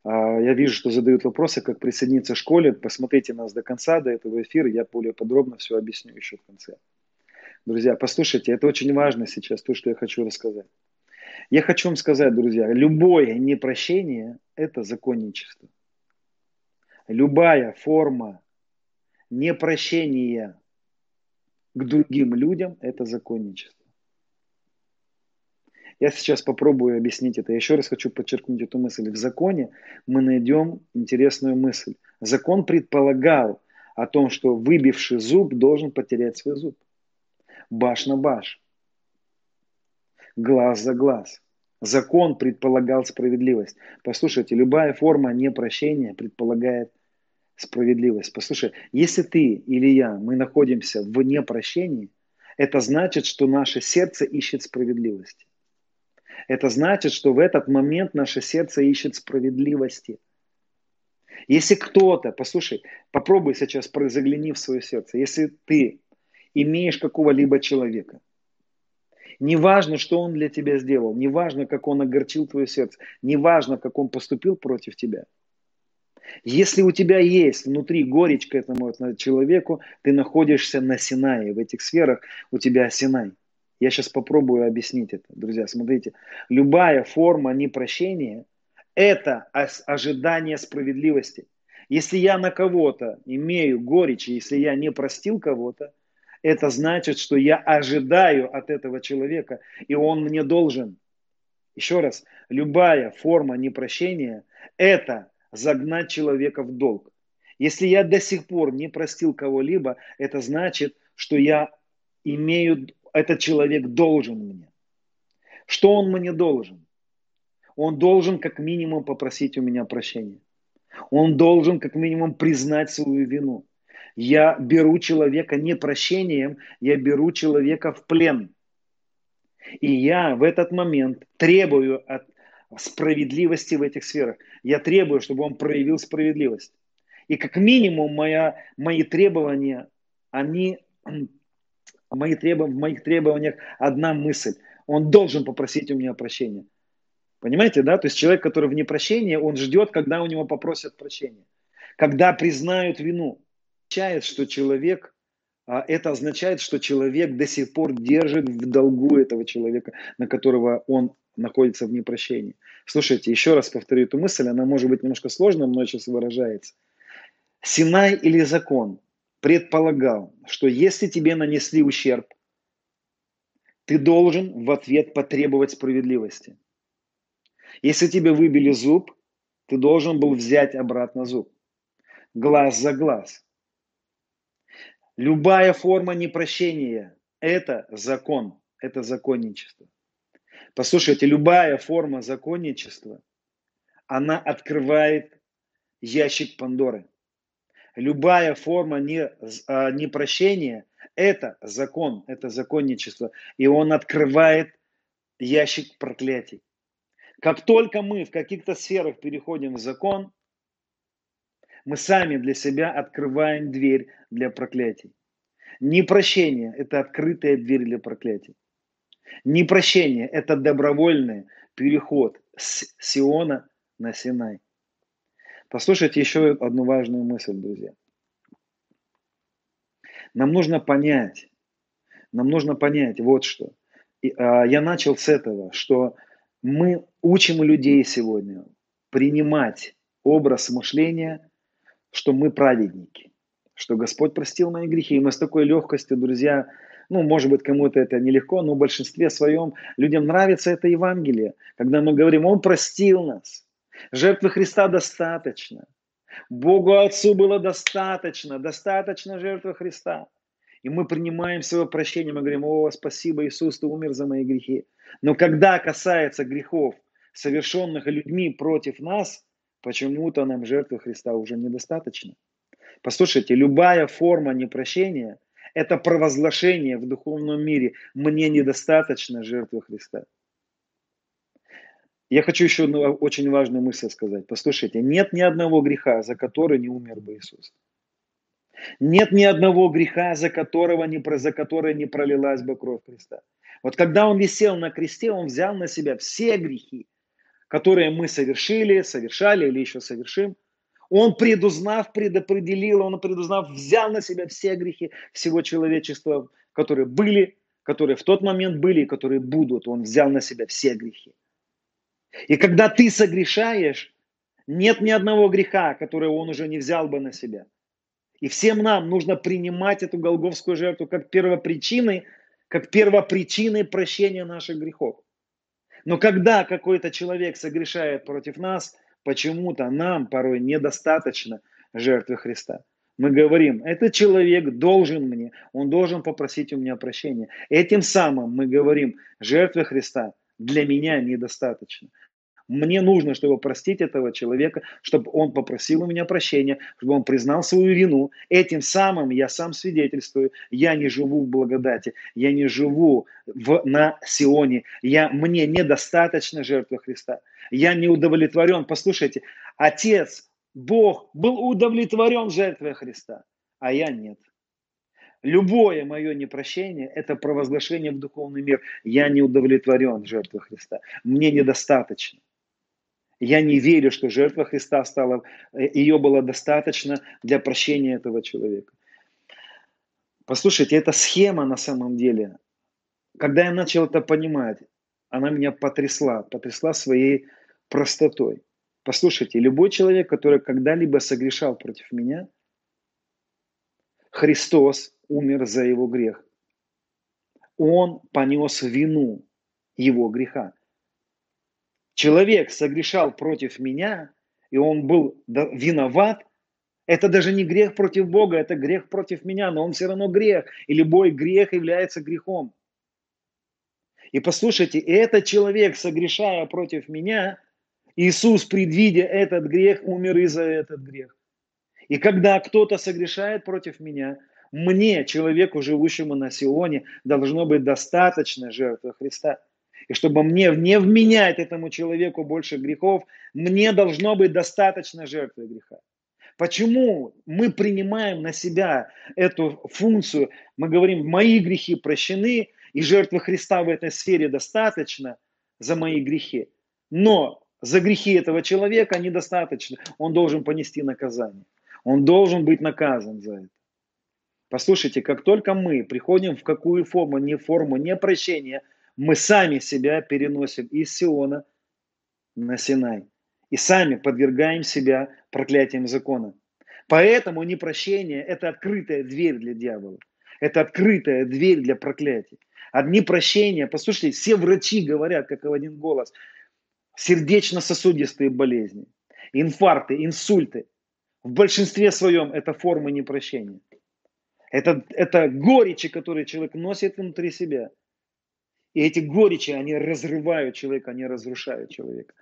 А, я вижу, что задают вопросы, как присоединиться к школе. Посмотрите нас до конца, до этого эфира. Я более подробно все объясню еще в конце. Друзья, послушайте, это очень важно сейчас, то, что я хочу рассказать. Я хочу вам сказать, друзья, любое непрощение – это законничество. Любая форма непрощения к другим людям – это законничество. Я сейчас попробую объяснить это. Я еще раз хочу подчеркнуть эту мысль. В законе мы найдем интересную мысль. Закон предполагал о том, что выбивший зуб должен потерять свой зуб. Баш на баш. Глаз за глаз. Закон предполагал справедливость. Послушайте, любая форма непрощения предполагает справедливость. Послушай, если ты или я, мы находимся в непрощении, это значит, что наше сердце ищет справедливости. Это значит, что в этот момент наше сердце ищет справедливости. Если кто-то, послушай, попробуй сейчас загляни в свое сердце. Если ты имеешь какого-либо человека, неважно, что он для тебя сделал, неважно, как он огорчил твое сердце, неважно, как он поступил против тебя, если у тебя есть внутри горечь к этому человеку, ты находишься на Синае, в этих сферах у тебя Синай – я сейчас попробую объяснить это, друзья. Смотрите, любая форма непрощения – это ожидание справедливости. Если я на кого-то имею горечь, если я не простил кого-то, это значит, что я ожидаю от этого человека, и он мне должен. Еще раз, любая форма непрощения – это загнать человека в долг. Если я до сих пор не простил кого-либо, это значит, что я имею этот человек должен мне. Что он мне должен? Он должен как минимум попросить у меня прощения. Он должен как минимум признать свою вину. Я беру человека не прощением, я беру человека в плен. И я в этот момент требую от справедливости в этих сферах. Я требую, чтобы он проявил справедливость. И как минимум моя, мои требования, они мои требов... в моих требованиях одна мысль. Он должен попросить у меня прощения. Понимаете, да? То есть человек, который в непрощении, он ждет, когда у него попросят прощения. Когда признают вину. Означает, что человек, а, это означает, что человек до сих пор держит в долгу этого человека, на которого он находится в непрощении. Слушайте, еще раз повторю эту мысль, она может быть немножко сложно, но сейчас выражается. Синай или закон предполагал, что если тебе нанесли ущерб, ты должен в ответ потребовать справедливости. Если тебе выбили зуб, ты должен был взять обратно зуб. Глаз за глаз. Любая форма непрощения – это закон, это законничество. Послушайте, любая форма законничества, она открывает ящик Пандоры – любая форма не, а, непрощения – это закон, это законничество. И он открывает ящик проклятий. Как только мы в каких-то сферах переходим в закон, мы сами для себя открываем дверь для проклятий. Непрощение – это открытая дверь для проклятий. Непрощение – это добровольный переход с Сиона на Синай. Послушайте еще одну важную мысль, друзья. Нам нужно понять, нам нужно понять вот что. И, а, я начал с этого, что мы учим людей сегодня принимать образ мышления, что мы праведники, что Господь простил мои грехи. И мы с такой легкостью, друзья, ну, может быть, кому-то это нелегко, но в большинстве своем людям нравится это Евангелие, когда мы говорим, Он простил нас – Жертвы Христа достаточно. Богу Отцу было достаточно, достаточно жертвы Христа. И мы принимаем свое прощение, мы говорим, о, спасибо, Иисус, ты умер за мои грехи. Но когда касается грехов, совершенных людьми против нас, почему-то нам жертвы Христа уже недостаточно. Послушайте, любая форма непрощения – это провозглашение в духовном мире. Мне недостаточно жертвы Христа. Я хочу еще одну очень важную мысль сказать. Послушайте, нет ни одного греха, за который не умер бы Иисус. Нет ни одного греха, за которого не, за который не пролилась бы кровь Христа. Вот когда Он висел на кресте, Он взял на себя все грехи которые мы совершили, совершали или еще совершим. Он, предузнав, предопределил, он, предузнав, взял на себя все грехи всего человечества, которые были, которые в тот момент были и которые будут. Он взял на себя все грехи. И когда ты согрешаешь, нет ни одного греха, который он уже не взял бы на себя. И всем нам нужно принимать эту голговскую жертву как первопричиной, как первопричиной прощения наших грехов. Но когда какой-то человек согрешает против нас, почему-то нам порой недостаточно жертвы Христа. Мы говорим, этот человек должен мне, он должен попросить у меня прощения. Этим самым мы говорим, жертвы Христа для меня недостаточно. Мне нужно, чтобы простить этого человека, чтобы он попросил у меня прощения, чтобы он признал свою вину. Этим самым я сам свидетельствую, я не живу в благодати, я не живу в, на Сионе, я, мне недостаточно жертвы Христа. Я не удовлетворен. Послушайте, Отец, Бог был удовлетворен жертвой Христа, а я нет. Любое мое непрощение – это провозглашение в духовный мир. Я не удовлетворен жертвой Христа. Мне недостаточно. Я не верю, что жертва Христа стала, э, ее было достаточно для прощения этого человека. Послушайте, эта схема на самом деле, когда я начал это понимать, она меня потрясла, потрясла своей простотой. Послушайте, любой человек, который когда-либо согрешал против меня, Христос умер за его грех. Он понес вину его греха человек согрешал против меня, и он был виноват, это даже не грех против Бога, это грех против меня, но он все равно грех. И любой грех является грехом. И послушайте, этот человек, согрешая против меня, Иисус, предвидя этот грех, умер и за этот грех. И когда кто-то согрешает против меня, мне, человеку, живущему на Сионе, должно быть достаточно жертвы Христа. И чтобы мне не вменять этому человеку больше грехов, мне должно быть достаточно жертвы греха. Почему мы принимаем на себя эту функцию? Мы говорим, мои грехи прощены, и жертвы Христа в этой сфере достаточно за мои грехи. Но за грехи этого человека недостаточно. Он должен понести наказание. Он должен быть наказан за это. Послушайте, как только мы приходим в какую форму, не форму, не прощения – мы сами себя переносим из Сиона на Синай. И сами подвергаем себя проклятиям закона. Поэтому непрощение – это открытая дверь для дьявола. Это открытая дверь для проклятий. Одни прощения, послушайте, все врачи говорят, как в один голос, сердечно-сосудистые болезни, инфаркты, инсульты. В большинстве своем это формы непрощения. Это, это горечи, которые человек носит внутри себя – и эти горечи, они разрывают человека, они разрушают человека.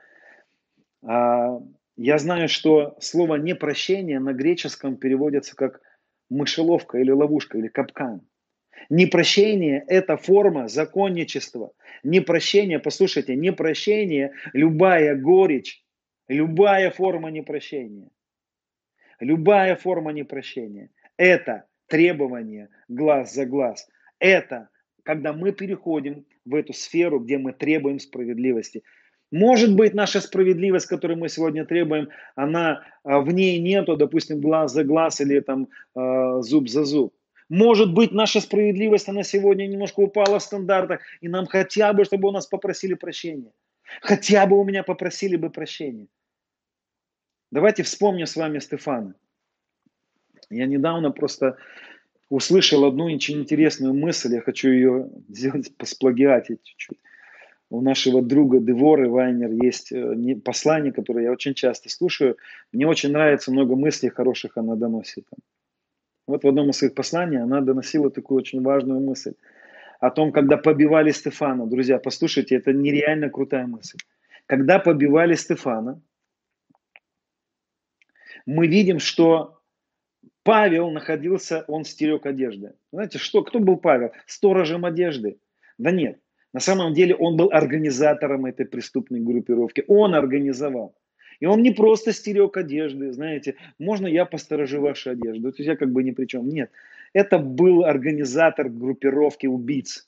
А, я знаю, что слово непрощение на греческом переводится как мышеловка или ловушка или капкан. Непрощение – это форма законничества. Непрощение, послушайте, непрощение, любая горечь, любая форма непрощения, любая форма непрощения – это требование глаз за глаз. Это когда мы переходим в эту сферу, где мы требуем справедливости. Может быть, наша справедливость, которую мы сегодня требуем, она а, в ней нету, допустим, глаз за глаз или там а, зуб за зуб. Может быть, наша справедливость, она сегодня немножко упала в стандартах, и нам хотя бы, чтобы у нас попросили прощения. Хотя бы у меня попросили бы прощения. Давайте вспомним с вами Стефана. Я недавно просто услышал одну очень интересную мысль, я хочу ее [laughs] сделать, сплагиатить чуть-чуть. У нашего друга Деворы Вайнер есть э, послание, которое я очень часто слушаю. Мне очень нравится, много мыслей хороших она доносит. Вот в одном из своих посланий она доносила такую очень важную мысль о том, когда побивали Стефана. Друзья, послушайте, это нереально крутая мысль. Когда побивали Стефана, мы видим, что Павел находился, он стерег одежды. Знаете, что, кто был Павел? Сторожем одежды? Да нет. На самом деле он был организатором этой преступной группировки. Он организовал. И он не просто стерег одежды, знаете, можно я посторожу вашу одежду, то есть я как бы ни при чем. Нет, это был организатор группировки убийц.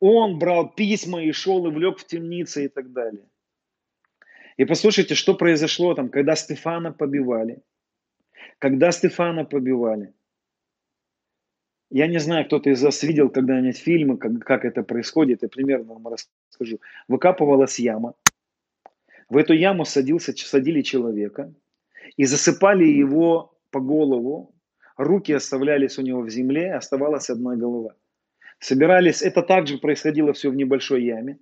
Он брал письма и шел и влек в темницы и так далее. И послушайте, что произошло там, когда Стефана побивали. Когда Стефана побивали. Я не знаю, кто-то из вас видел когда-нибудь фильмы, как, как это происходит, я примерно вам расскажу. Выкапывалась яма. В эту яму садился, садили человека и засыпали его по голову. Руки оставлялись у него в земле, оставалась одна голова. Собирались, это также происходило все в небольшой яме.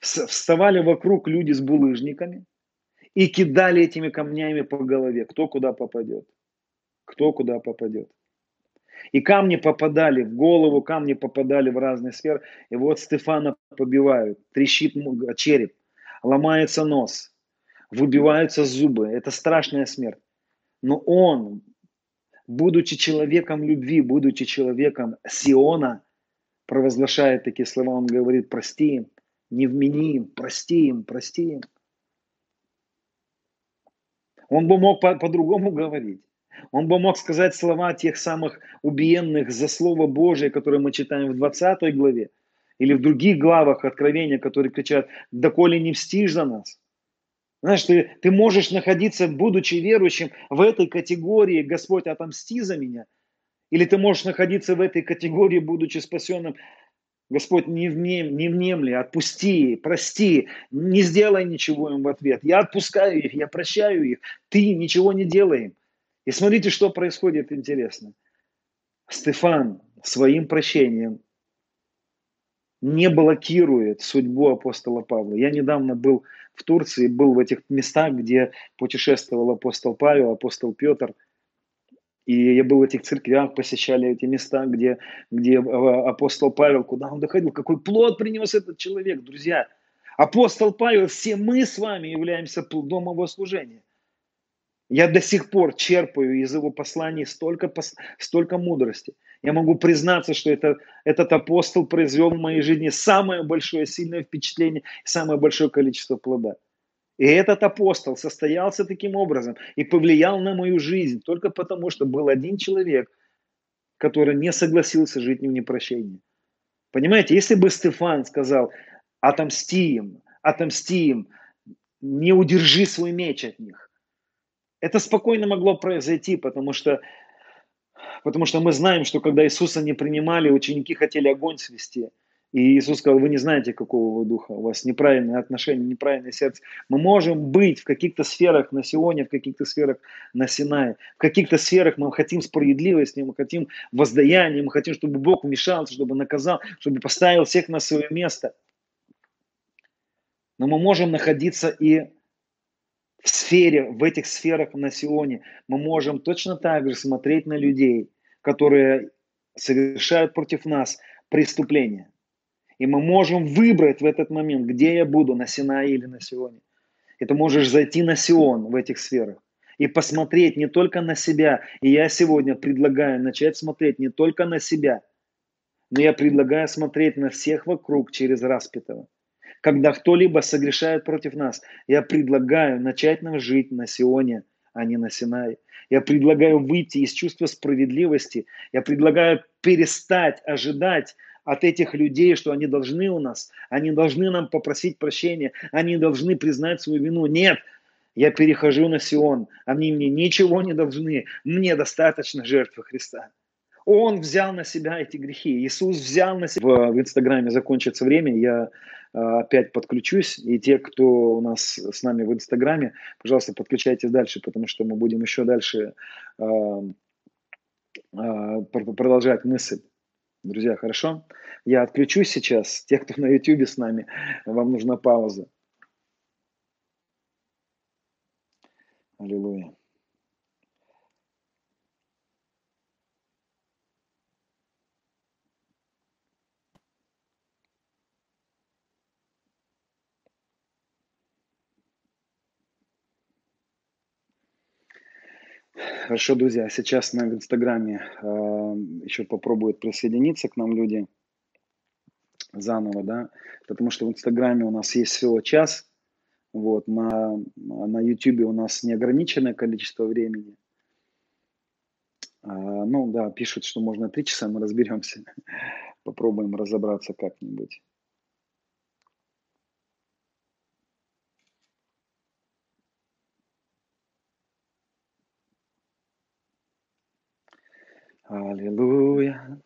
Вставали вокруг люди с булыжниками и кидали этими камнями по голове, кто куда попадет. Кто куда попадет. И камни попадали в голову, камни попадали в разные сферы. И вот Стефана побивают, трещит череп, ломается нос, выбиваются зубы. Это страшная смерть. Но он, будучи человеком любви, будучи человеком Сиона, провозглашает такие слова, он говорит, прости им, не вмени им, прости им, прости им. Он бы мог по- по-другому говорить. Он бы мог сказать слова тех самых убиенных за Слово Божие, которые мы читаем в 20 главе, или в других главах Откровения, которые кричат, «Доколе не мстишь за нас». Знаешь, ты, ты можешь находиться, будучи верующим, в этой категории «Господь, отомсти за меня». Или ты можешь находиться в этой категории, будучи спасенным, Господь, не, внем, не внемли, отпусти, прости, не сделай ничего им в ответ. Я отпускаю их, я прощаю их, ты ничего не делай им. И смотрите, что происходит интересно. Стефан своим прощением не блокирует судьбу апостола Павла. Я недавно был в Турции, был в этих местах, где путешествовал апостол Павел, апостол Петр. И я был в этих церквях, посещали эти места, где, где э, апостол Павел, куда он доходил, какой плод принес этот человек, друзья. Апостол Павел, все мы с вами являемся плодом его служения. Я до сих пор черпаю из его посланий столько, столько мудрости. Я могу признаться, что это, этот апостол произвел в моей жизни самое большое сильное впечатление, самое большое количество плода. И этот апостол состоялся таким образом и повлиял на мою жизнь только потому, что был один человек, который не согласился жить в непрощении. Понимаете, если бы Стефан сказал, отомсти им, отомсти им, не удержи свой меч от них, это спокойно могло произойти, потому что, потому что мы знаем, что когда Иисуса не принимали, ученики хотели огонь свести. И Иисус сказал, вы не знаете, какого вы духа, у вас неправильное отношение, неправильное сердце. Мы можем быть в каких-то сферах на Сионе, в каких-то сферах на Синае. В каких-то сферах мы хотим справедливости, мы хотим воздаяния, мы хотим, чтобы Бог вмешался, чтобы наказал, чтобы поставил всех на свое место. Но мы можем находиться и в сфере, в этих сферах на Сионе мы можем точно так же смотреть на людей, которые совершают против нас преступления. И мы можем выбрать в этот момент, где я буду, на Синае или на Сионе. И ты можешь зайти на Сион в этих сферах и посмотреть не только на себя. И я сегодня предлагаю начать смотреть не только на себя, но я предлагаю смотреть на всех вокруг через распятого когда кто-либо согрешает против нас. Я предлагаю начать нам жить на Сионе, а не на Синае. Я предлагаю выйти из чувства справедливости. Я предлагаю перестать ожидать от этих людей, что они должны у нас, они должны нам попросить прощения, они должны признать свою вину. Нет, я перехожу на Сион, они мне ничего не должны, мне достаточно жертвы Христа. Он взял на себя эти грехи. Иисус взял на себя. В, в Инстаграме закончится время, я опять подключусь. И те, кто у нас с нами в Инстаграме, пожалуйста, подключайтесь дальше, потому что мы будем еще дальше э, э, продолжать мысль. Друзья, хорошо? Я отключусь сейчас. Те, кто на YouTube с нами, вам нужна пауза. Аллилуйя. Хорошо, друзья, сейчас на Инстаграме э, еще попробуют присоединиться к нам люди заново, да, потому что в Инстаграме у нас есть всего час, вот, на, на Ютубе у нас неограниченное количество времени. А, ну, да, пишут, что можно три часа, мы разберемся, [laughs] попробуем разобраться как-нибудь. Аллилуйя.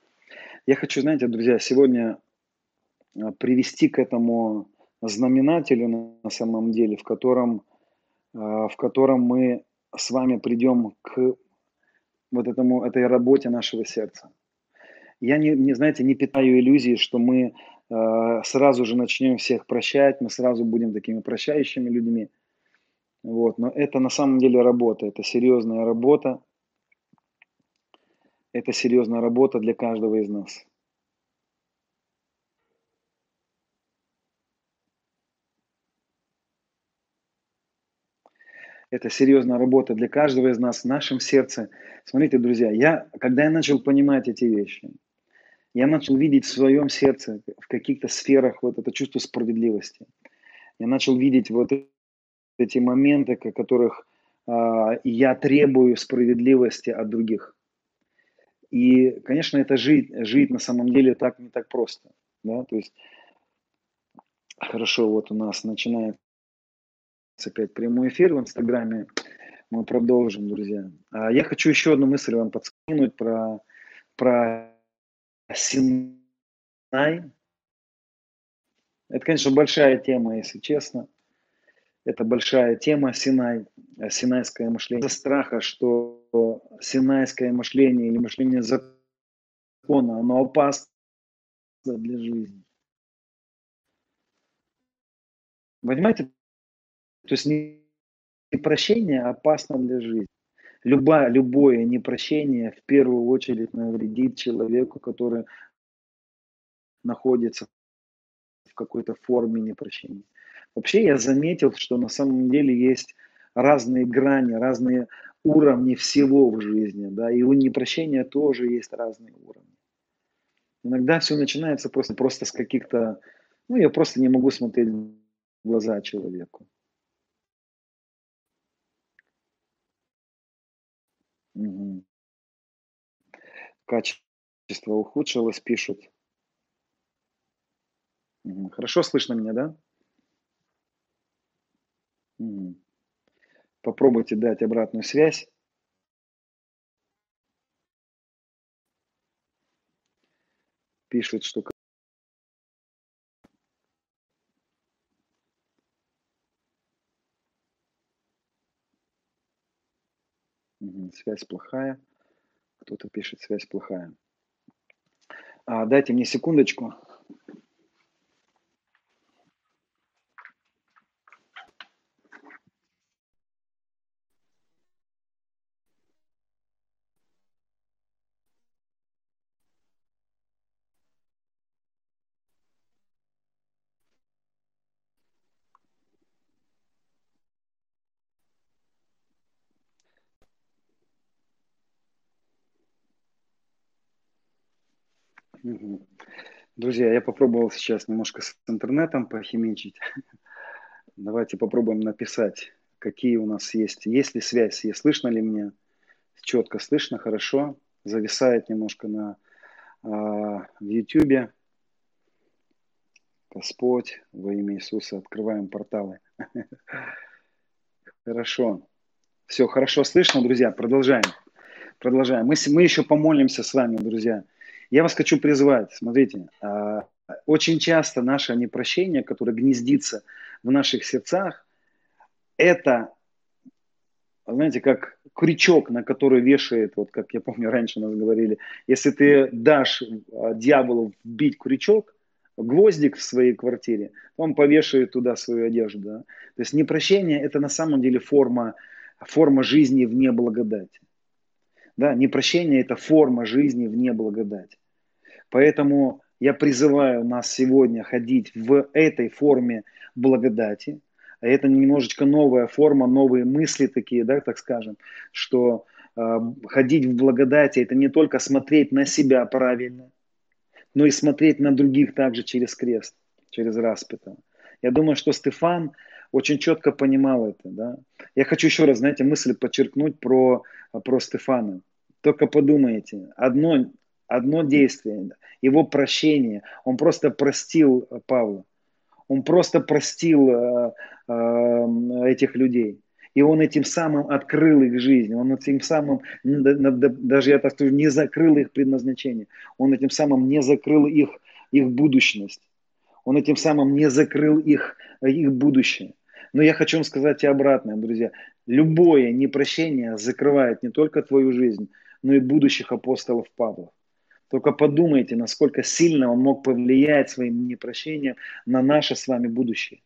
Я хочу, знаете, друзья, сегодня а, привести к этому знаменателю на самом деле, в котором, а, в котором мы с вами придем к вот этому, этой работе нашего сердца. Я не, не знаете, не питаю иллюзии, что мы э, сразу же начнем всех прощать, мы сразу будем такими прощающими людьми. Вот. Но это на самом деле работа, это серьезная работа. Это серьезная работа для каждого из нас. Это серьезная работа для каждого из нас в нашем сердце. Смотрите, друзья, я, когда я начал понимать эти вещи, я начал видеть в своем сердце, в каких-то сферах вот это чувство справедливости. Я начал видеть вот эти моменты, которых э, я требую справедливости от других. И, конечно, это жить, жить на самом деле так не так просто. Да? То есть, хорошо, вот у нас начинает опять прямой эфир в Инстаграме. Мы продолжим, друзья. А я хочу еще одну мысль вам подскинуть про, про Синай. Это, конечно, большая тема, если честно. Это большая тема Синай, синайское мышление. Из-за страха, что синайское мышление или мышление закона, оно опасно для жизни. Понимаете, то есть непрощение опасно для жизни. Любое, любое непрощение в первую очередь навредит человеку, который находится в какой-то форме непрощения. Вообще я заметил, что на самом деле есть разные грани, разные уровни всего в жизни, да, и у непрощения тоже есть разные уровни. Иногда все начинается просто, просто с каких-то, ну, я просто не могу смотреть в глаза человеку. Мгм. Качество ухудшилось, пишут. Мгм. Хорошо слышно меня, да? Попробуйте дать обратную связь. Пишут, что связь плохая. Кто-то пишет, связь плохая. А, дайте мне секундочку. Друзья, я попробовал сейчас немножко с интернетом похимичить. [laughs] Давайте попробуем написать, какие у нас есть. Есть ли связь, слышно ли меня? Четко слышно, хорошо. Зависает немножко на а, в YouTube. Господь, во имя Иисуса, открываем порталы. [laughs] Хорошо. Все хорошо слышно, друзья. Продолжаем. Продолжаем. Мы, мы еще помолимся с вами, друзья. Я вас хочу призвать, смотрите, а, очень часто наше непрощение, которое гнездится в наших сердцах, это, знаете, как крючок, на который вешает, вот как я помню, раньше нас говорили, если ты дашь а, дьяволу вбить крючок, гвоздик в своей квартире, он повешает туда свою одежду. Да? То есть непрощение – это на самом деле форма, форма жизни вне благодати. Да, непрощение – это форма жизни вне благодати. Поэтому я призываю нас сегодня ходить в этой форме благодати. Это немножечко новая форма, новые мысли такие, да, так скажем, что э, ходить в благодати это не только смотреть на себя правильно, но и смотреть на других также через крест, через распятого. Я думаю, что Стефан очень четко понимал это. Да? Я хочу еще раз, знаете, мысль подчеркнуть про, про Стефана. Только подумайте, одно одно действие, его прощение. Он просто простил э, Павла. Он просто простил э, э, этих людей. И он этим самым открыл их жизнь. Он этим самым, даже я так скажу, не закрыл их предназначение. Он этим самым не закрыл их, их будущность. Он этим самым не закрыл их, их будущее. Но я хочу вам сказать и обратное, друзья. Любое непрощение закрывает не только твою жизнь, но и будущих апостолов Павла. Только подумайте, насколько сильно он мог повлиять своим непрощением на наше с вами будущее.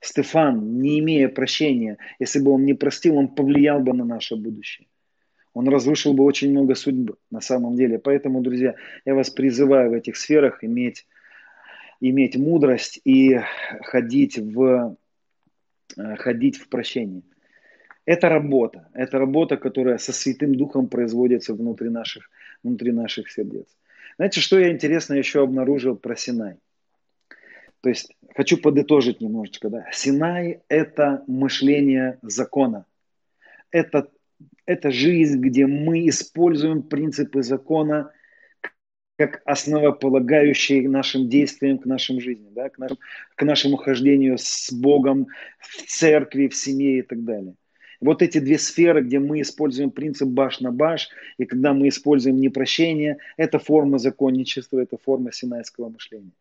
Стефан, не имея прощения, если бы он не простил, он повлиял бы на наше будущее. Он разрушил бы очень много судьб на самом деле. Поэтому, друзья, я вас призываю в этих сферах иметь, иметь мудрость и ходить в, э, ходить в прощении. Это работа. Это работа, которая со Святым Духом производится внутри наших, внутри наших сердец. Знаете, что я интересно еще обнаружил про Синай? То есть хочу подытожить немножечко. Да? Синай – это мышление закона. Это, это жизнь, где мы используем принципы закона как основополагающие нашим действиям, к нашим жизни, да? к, нашим, к нашему хождению с Богом в церкви, в семье и так далее. Вот эти две сферы, где мы используем принцип баш на баш, и когда мы используем непрощение, это форма законничества, это форма синайского мышления.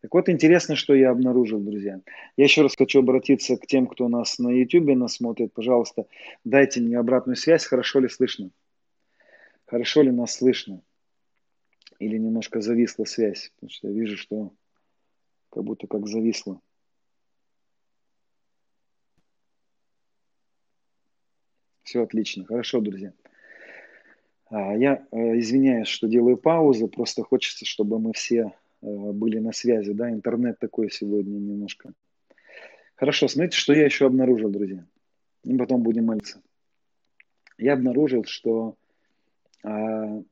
Так вот, интересно, что я обнаружил, друзья. Я еще раз хочу обратиться к тем, кто нас на YouTube нас смотрит. Пожалуйста, дайте мне обратную связь, хорошо ли слышно. Хорошо ли нас слышно? Или немножко зависла связь, потому что я вижу, что как будто как зависло. Все отлично. Хорошо, друзья. А, я э, извиняюсь, что делаю паузу, просто хочется, чтобы мы все Э, были на связи, да, интернет такой сегодня немножко. Хорошо, смотрите, что я еще обнаружил, друзья. И потом будем молиться. Я обнаружил, что а,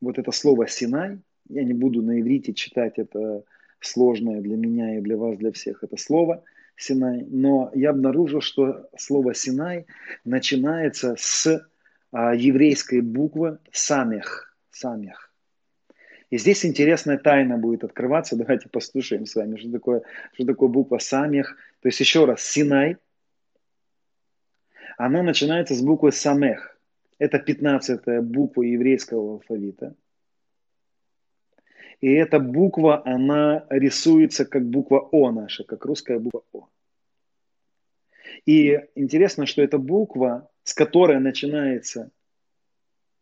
вот это слово Синай, я не буду на иврите читать это сложное для меня и для вас, для всех, это слово Синай, но я обнаружил, что слово Синай начинается с а, еврейской буквы Самех. Самех. И здесь интересная тайна будет открываться. Давайте послушаем с вами, что такое, что такое буква Самех. То есть еще раз, Синай. Она начинается с буквы Самех. Это 15 буква еврейского алфавита. И эта буква, она рисуется как буква О наша, как русская буква О. И интересно, что эта буква, с которой начинается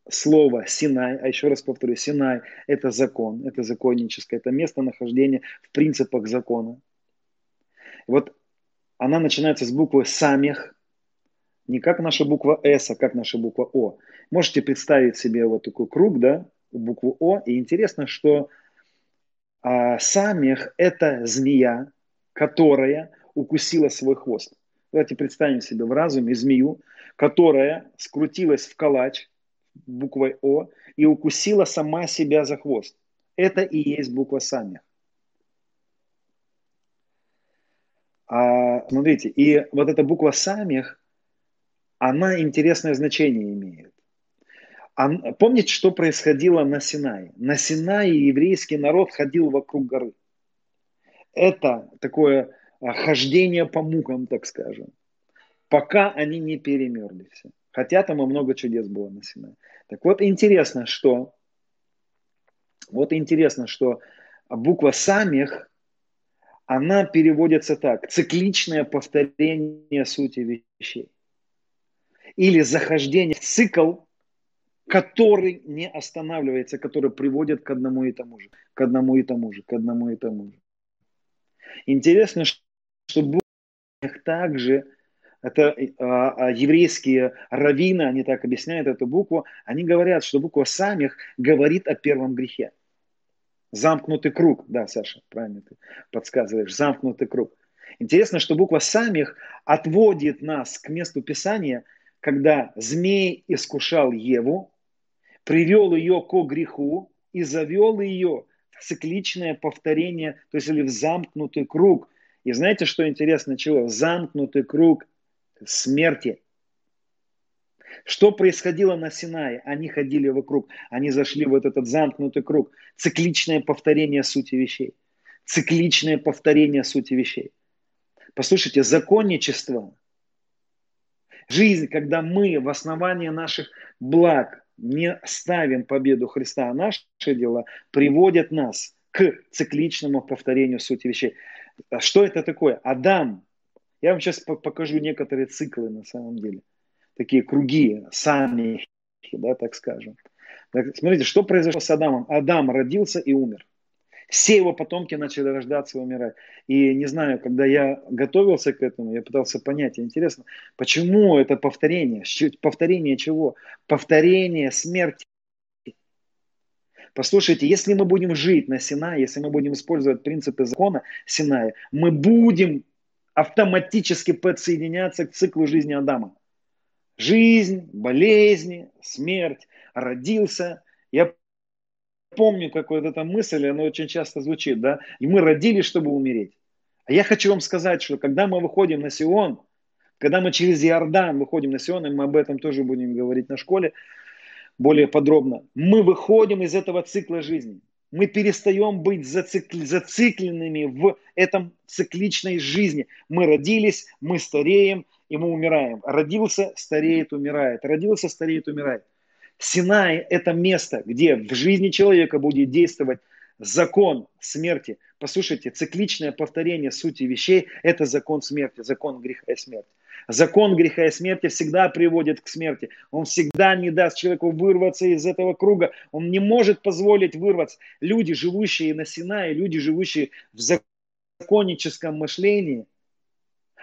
слово Синай, а еще раз повторю, Синай – это закон, это законническое, это местонахождение в принципах закона. вот она начинается с буквы Самих, не как наша буква С, а как наша буква О. Можете представить себе вот такой круг, да, букву О. И интересно, что а, Самих – это змея, которая укусила свой хвост. Давайте представим себе в разуме змею, которая скрутилась в калач, буквой О и укусила сама себя за хвост. Это и есть буква Самих. А, смотрите, и вот эта буква Самих, она интересное значение имеет. А, помните, что происходило на Синае? На Синае еврейский народ ходил вокруг горы. Это такое а, хождение по мукам, так скажем, пока они не перемерли все. Хотя там и много чудес было на Синае. Так вот, интересно, что вот интересно, что буква самих, она переводится так. Цикличное повторение сути вещей. Или захождение в цикл, который не останавливается, который приводит к одному и тому же, к одному и тому же, к одному и тому же. Интересно, что буква также это а, а, еврейские раввины, они так объясняют эту букву, они говорят, что буква самих говорит о первом грехе. Замкнутый круг, да, Саша, правильно ты подсказываешь, замкнутый круг. Интересно, что буква самих отводит нас к месту Писания, когда змей искушал Еву, привел ее к греху и завел ее в цикличное повторение, то есть или в замкнутый круг. И знаете, что интересно, чего? Замкнутый круг смерти. Что происходило на Синае? Они ходили вокруг, они зашли в этот, этот замкнутый круг. Цикличное повторение сути вещей. Цикличное повторение сути вещей. Послушайте, законничество Жизнь, когда мы в основании наших благ не ставим победу Христа, а наши дела приводят нас к цикличному повторению сути вещей. А что это такое? Адам. Я вам сейчас покажу некоторые циклы на самом деле. Такие круги, сами, да, так скажем. Так, смотрите, что произошло с Адамом. Адам родился и умер. Все его потомки начали рождаться и умирать. И не знаю, когда я готовился к этому, я пытался понять, интересно, почему это повторение? Повторение чего? Повторение смерти. Послушайте, если мы будем жить на Синае, если мы будем использовать принципы закона Синая, мы будем автоматически подсоединяться к циклу жизни Адама. Жизнь, болезни, смерть, родился. Я помню, как вот эта мысль, она очень часто звучит, да, и мы родились, чтобы умереть. А я хочу вам сказать, что когда мы выходим на Сион, когда мы через Иордан выходим на Сион, и мы об этом тоже будем говорить на школе более подробно, мы выходим из этого цикла жизни. Мы перестаем быть зацикл, зацикленными в этом цикличной жизни. Мы родились, мы стареем, и мы умираем. Родился, стареет, умирает. Родился, стареет, умирает. Синай – это место, где в жизни человека будет действовать закон смерти. Послушайте, цикличное повторение сути вещей – это закон смерти, закон греха и смерти. Закон греха и смерти всегда приводит к смерти. Он всегда не даст человеку вырваться из этого круга. Он не может позволить вырваться. Люди, живущие на Синае, люди, живущие в законническом мышлении,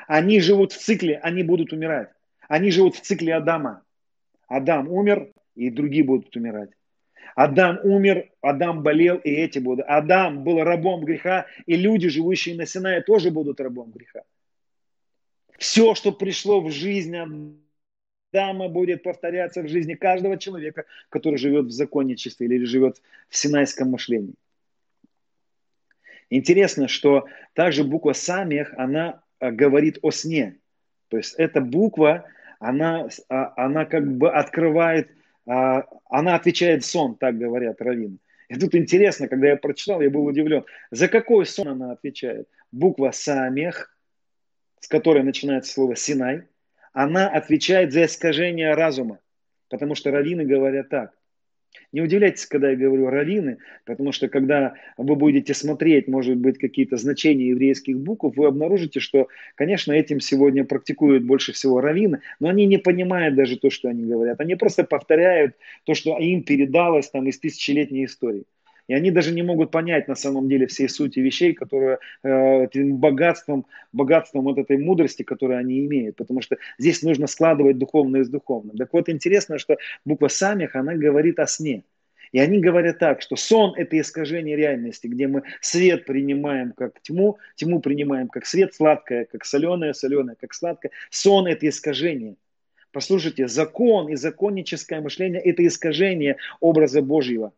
они живут в цикле, они будут умирать. Они живут в цикле Адама. Адам умер, и другие будут умирать. Адам умер, Адам болел, и эти будут. Адам был рабом греха, и люди, живущие на Синае, тоже будут рабом греха. Все, что пришло в жизнь Адама, будет повторяться в жизни каждого человека, который живет в законничестве или живет в синайском мышлении. Интересно, что также буква Самех, она э, говорит о сне. То есть эта буква, она, а, она как бы открывает а, она отвечает сон, так говорят раввины. И тут интересно, когда я прочитал, я был удивлен. За какой сон она отвечает? Буква Самех, с которой начинается слово Синай, она отвечает за искажение разума. Потому что раввины говорят так. Не удивляйтесь, когда я говорю раввины, потому что когда вы будете смотреть, может быть, какие-то значения еврейских букв, вы обнаружите, что, конечно, этим сегодня практикуют больше всего раввины, но они не понимают даже то, что они говорят. Они просто повторяют то, что им передалось там из тысячелетней истории. И они даже не могут понять на самом деле всей сути вещей, которые э, этим богатством, богатством вот этой мудрости, которую они имеют. Потому что здесь нужно складывать духовное с духовным. Так вот, интересно, что буква Самих, она говорит о сне. И они говорят так, что сон – это искажение реальности, где мы свет принимаем как тьму, тьму принимаем как свет, сладкое, как соленое, соленое, как сладкое. Сон – это искажение. Послушайте, закон и законническое мышление – это искажение образа Божьего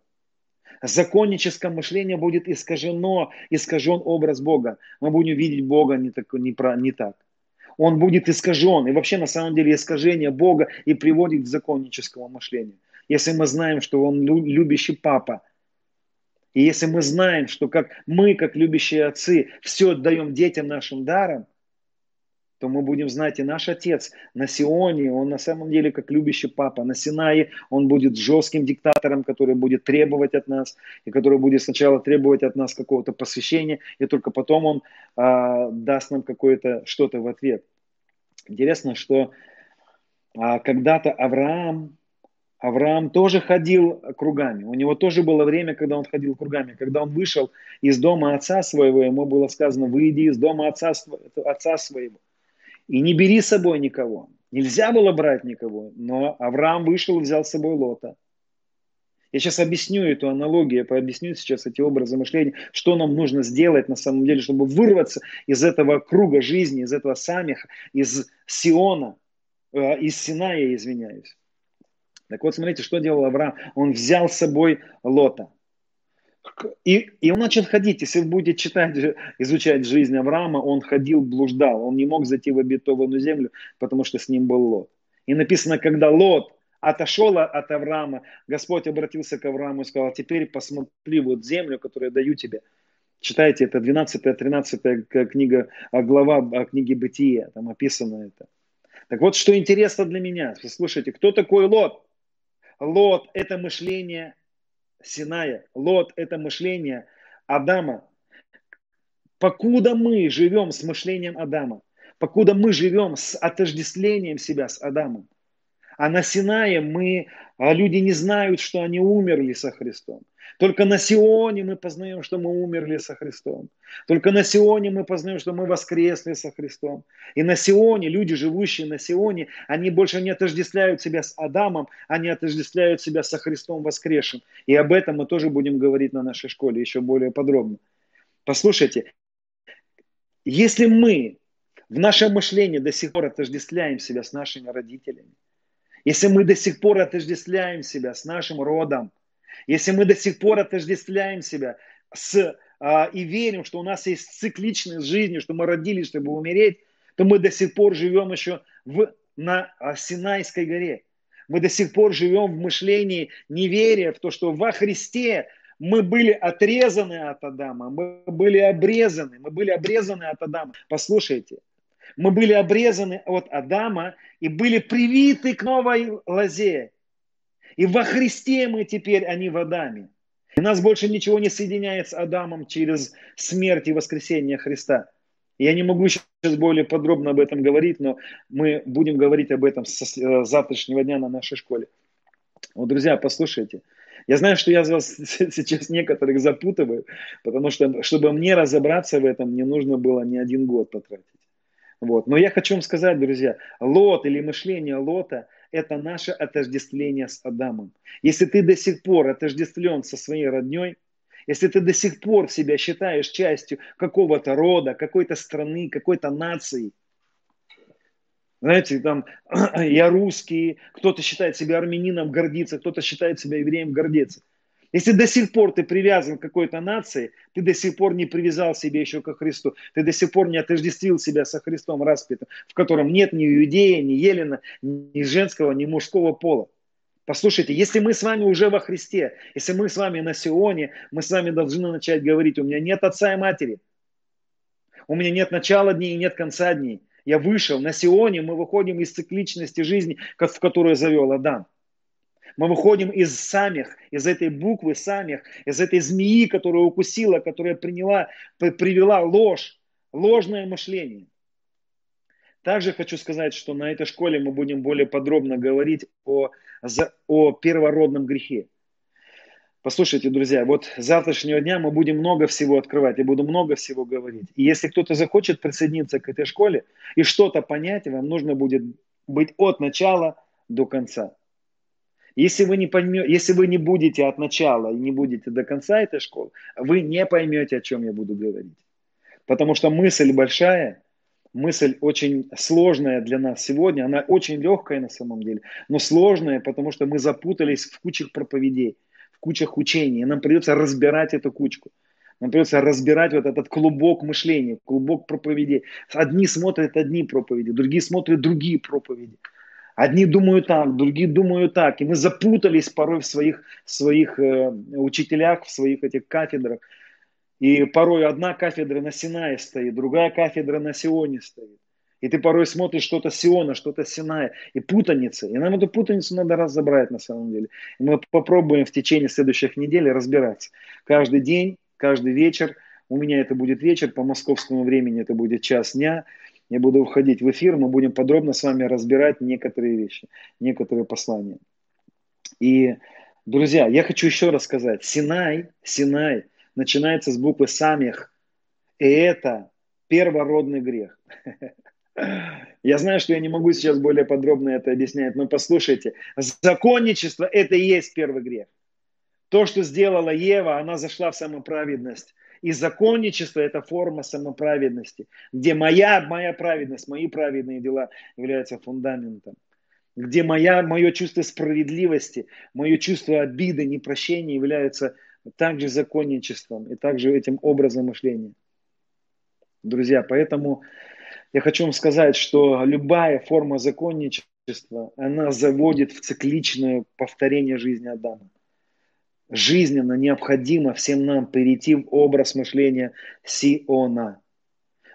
законническое мышление будет искажено, искажен образ Бога. Мы будем видеть Бога не так. Не, про, не так. Он будет искажен. И вообще на самом деле искажение Бога и приводит к законническому мышлению. Если мы знаем, что Он любящий папа, и если мы знаем, что как мы, как любящие отцы, все отдаем детям нашим даром – то мы будем знать, и наш отец на Сионе, он на самом деле как любящий папа. На Синае он будет жестким диктатором, который будет требовать от нас, и который будет сначала требовать от нас какого-то посвящения, и только потом он а, даст нам какое-то что-то в ответ. Интересно, что а, когда-то Авраам, Авраам тоже ходил кругами. У него тоже было время, когда он ходил кругами. Когда он вышел из дома отца своего, ему было сказано, выйди из дома отца, отца своего. И не бери с собой никого. Нельзя было брать никого, но Авраам вышел и взял с собой Лота. Я сейчас объясню эту аналогию, я пообъясню сейчас эти образы мышления, что нам нужно сделать на самом деле, чтобы вырваться из этого круга жизни, из этого самих, из Сиона, э, из Синая, извиняюсь. Так вот, смотрите, что делал Авраам. Он взял с собой Лота. И, и он начал ходить. Если вы будете читать, изучать жизнь Авраама, он ходил, блуждал. Он не мог зайти в обетованную землю, потому что с ним был Лот. И написано, когда Лот отошел от Авраама, Господь обратился к Аврааму и сказал, теперь посмотри вот землю, которую я даю тебе. Читайте, это 12-13 книга, а, глава книги Бытия, там описано это. Так вот, что интересно для меня, слушайте, кто такой Лот? Лот – это мышление Синая. Лот – это мышление Адама. Покуда мы живем с мышлением Адама, покуда мы живем с отождествлением себя с Адамом, а на Синае мы, а люди не знают, что они умерли со Христом. Только на Сионе мы познаем, что мы умерли со Христом. Только на Сионе мы познаем, что мы воскресли со Христом. И на Сионе, люди, живущие на Сионе, они больше не отождествляют себя с Адамом, они отождествляют себя со Христом воскресшим. И об этом мы тоже будем говорить на нашей школе еще более подробно. Послушайте, если мы в нашем мышлении до сих пор отождествляем себя с нашими родителями, если мы до сих пор отождествляем себя с нашим родом, если мы до сих пор отождествляем себя с, а, и верим, что у нас есть цикличность жизни, что мы родились, чтобы умереть, то мы до сих пор живем еще в, на а, Синайской горе. Мы до сих пор живем в мышлении неверия в то, что во Христе мы были отрезаны от Адама, мы были обрезаны, мы были обрезаны от Адама. Послушайте, мы были обрезаны от Адама и были привиты к новой лозе. И во Христе мы теперь, а не в Адаме. И нас больше ничего не соединяет с Адамом через смерть и воскресение Христа. Я не могу сейчас более подробно об этом говорить, но мы будем говорить об этом с э, завтрашнего дня на нашей школе. Вот, друзья, послушайте. Я знаю, что я вас [laughs] сейчас некоторых запутываю, потому что, чтобы мне разобраться в этом, мне нужно было не один год потратить. Вот. Но я хочу вам сказать, друзья, Лот или мышление Лота – это наше отождествление с Адамом. Если ты до сих пор отождествлен со своей родней, если ты до сих пор себя считаешь частью какого-то рода, какой-то страны, какой-то нации, знаете, там, [clears throat] я русский, кто-то считает себя армянином, гордится, кто-то считает себя евреем, гордится. Если до сих пор ты привязан к какой-то нации, ты до сих пор не привязал себя еще ко Христу, ты до сих пор не отождествил себя со Христом распятым, в котором нет ни иудея, ни елена, ни женского, ни мужского пола. Послушайте, если мы с вами уже во Христе, если мы с вами на Сионе, мы с вами должны начать говорить, у меня нет отца и матери, у меня нет начала дней и нет конца дней. Я вышел на Сионе, мы выходим из цикличности жизни, в которую завел Адам. Мы выходим из самих, из этой буквы самих, из этой змеи, которая укусила, которая приняла, привела ложь, ложное мышление. Также хочу сказать, что на этой школе мы будем более подробно говорить о, о первородном грехе. Послушайте, друзья, вот с завтрашнего дня мы будем много всего открывать, я буду много всего говорить. И если кто-то захочет присоединиться к этой школе и что-то понять, вам нужно будет быть от начала до конца. Если вы, не поймете, если вы не будете от начала и не будете до конца этой школы, вы не поймете, о чем я буду говорить. Потому что мысль большая, мысль очень сложная для нас сегодня, она очень легкая на самом деле, но сложная, потому что мы запутались в кучах проповедей, в кучах учений, и нам придется разбирать эту кучку. Нам придется разбирать вот этот клубок мышления, клубок проповедей. Одни смотрят одни проповеди, другие смотрят другие проповеди. Одни думают так, другие думают так. И мы запутались порой в своих, своих э, учителях, в своих этих кафедрах. И порой одна кафедра на Синае стоит, другая кафедра на Сионе стоит. И ты порой смотришь что-то Сиона, что-то Синая, и путаница. И нам эту путаницу надо разобрать на самом деле. И мы попробуем в течение следующих недель разбираться. Каждый день, каждый вечер, у меня это будет вечер, по московскому времени это будет час дня, я буду входить в эфир, мы будем подробно с вами разбирать некоторые вещи, некоторые послания. И, друзья, я хочу еще раз сказать, Синай, Синай начинается с буквы Самих, и это первородный грех. [laughs] Я знаю, что я не могу сейчас более подробно это объяснять, но послушайте, законничество – это и есть первый грех. То, что сделала Ева, она зашла в самоправедность. И законничество – это форма самоправедности, где моя, моя праведность, мои праведные дела являются фундаментом. Где моя, мое чувство справедливости, мое чувство обиды, непрощения являются также законничеством и также этим образом мышления. Друзья, поэтому я хочу вам сказать, что любая форма законничества, она заводит в цикличное повторение жизни Адама жизненно необходимо всем нам перейти в образ мышления Сиона.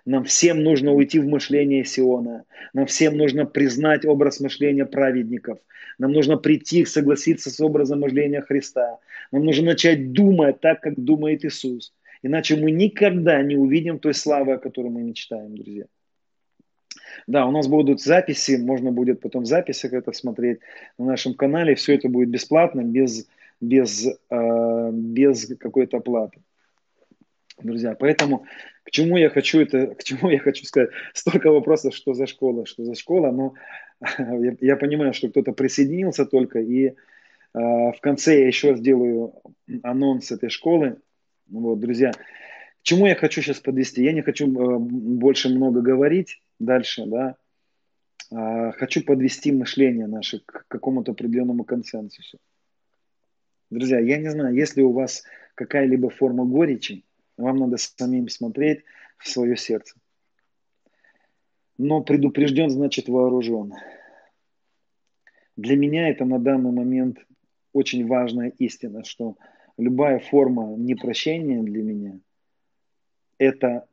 Нам всем нужно уйти в мышление Сиона. Нам всем нужно признать образ мышления праведников. Нам нужно прийти, согласиться с образом мышления Христа. Нам нужно начать думать так, как думает Иисус. Иначе мы никогда не увидим той славы, о которой мы мечтаем, друзья. Да, у нас будут записи, можно будет потом в записях это смотреть на нашем канале. Все это будет бесплатно, без, без, э, без какой-то оплаты. Друзья, поэтому к чему я хочу это, к чему я хочу сказать? Столько вопросов, что за школа, что за школа, но [laughs] я, я понимаю, что кто-то присоединился только, и э, в конце я еще сделаю анонс этой школы. Вот, друзья, к чему я хочу сейчас подвести? Я не хочу э, больше много говорить дальше, да. Э, хочу подвести мышление наше к какому-то определенному консенсусу. Друзья, я не знаю, если у вас какая-либо форма горечи, вам надо самим смотреть в свое сердце. Но предупрежден, значит вооружен. Для меня это на данный момент очень важная истина, что любая форма непрощения для меня – это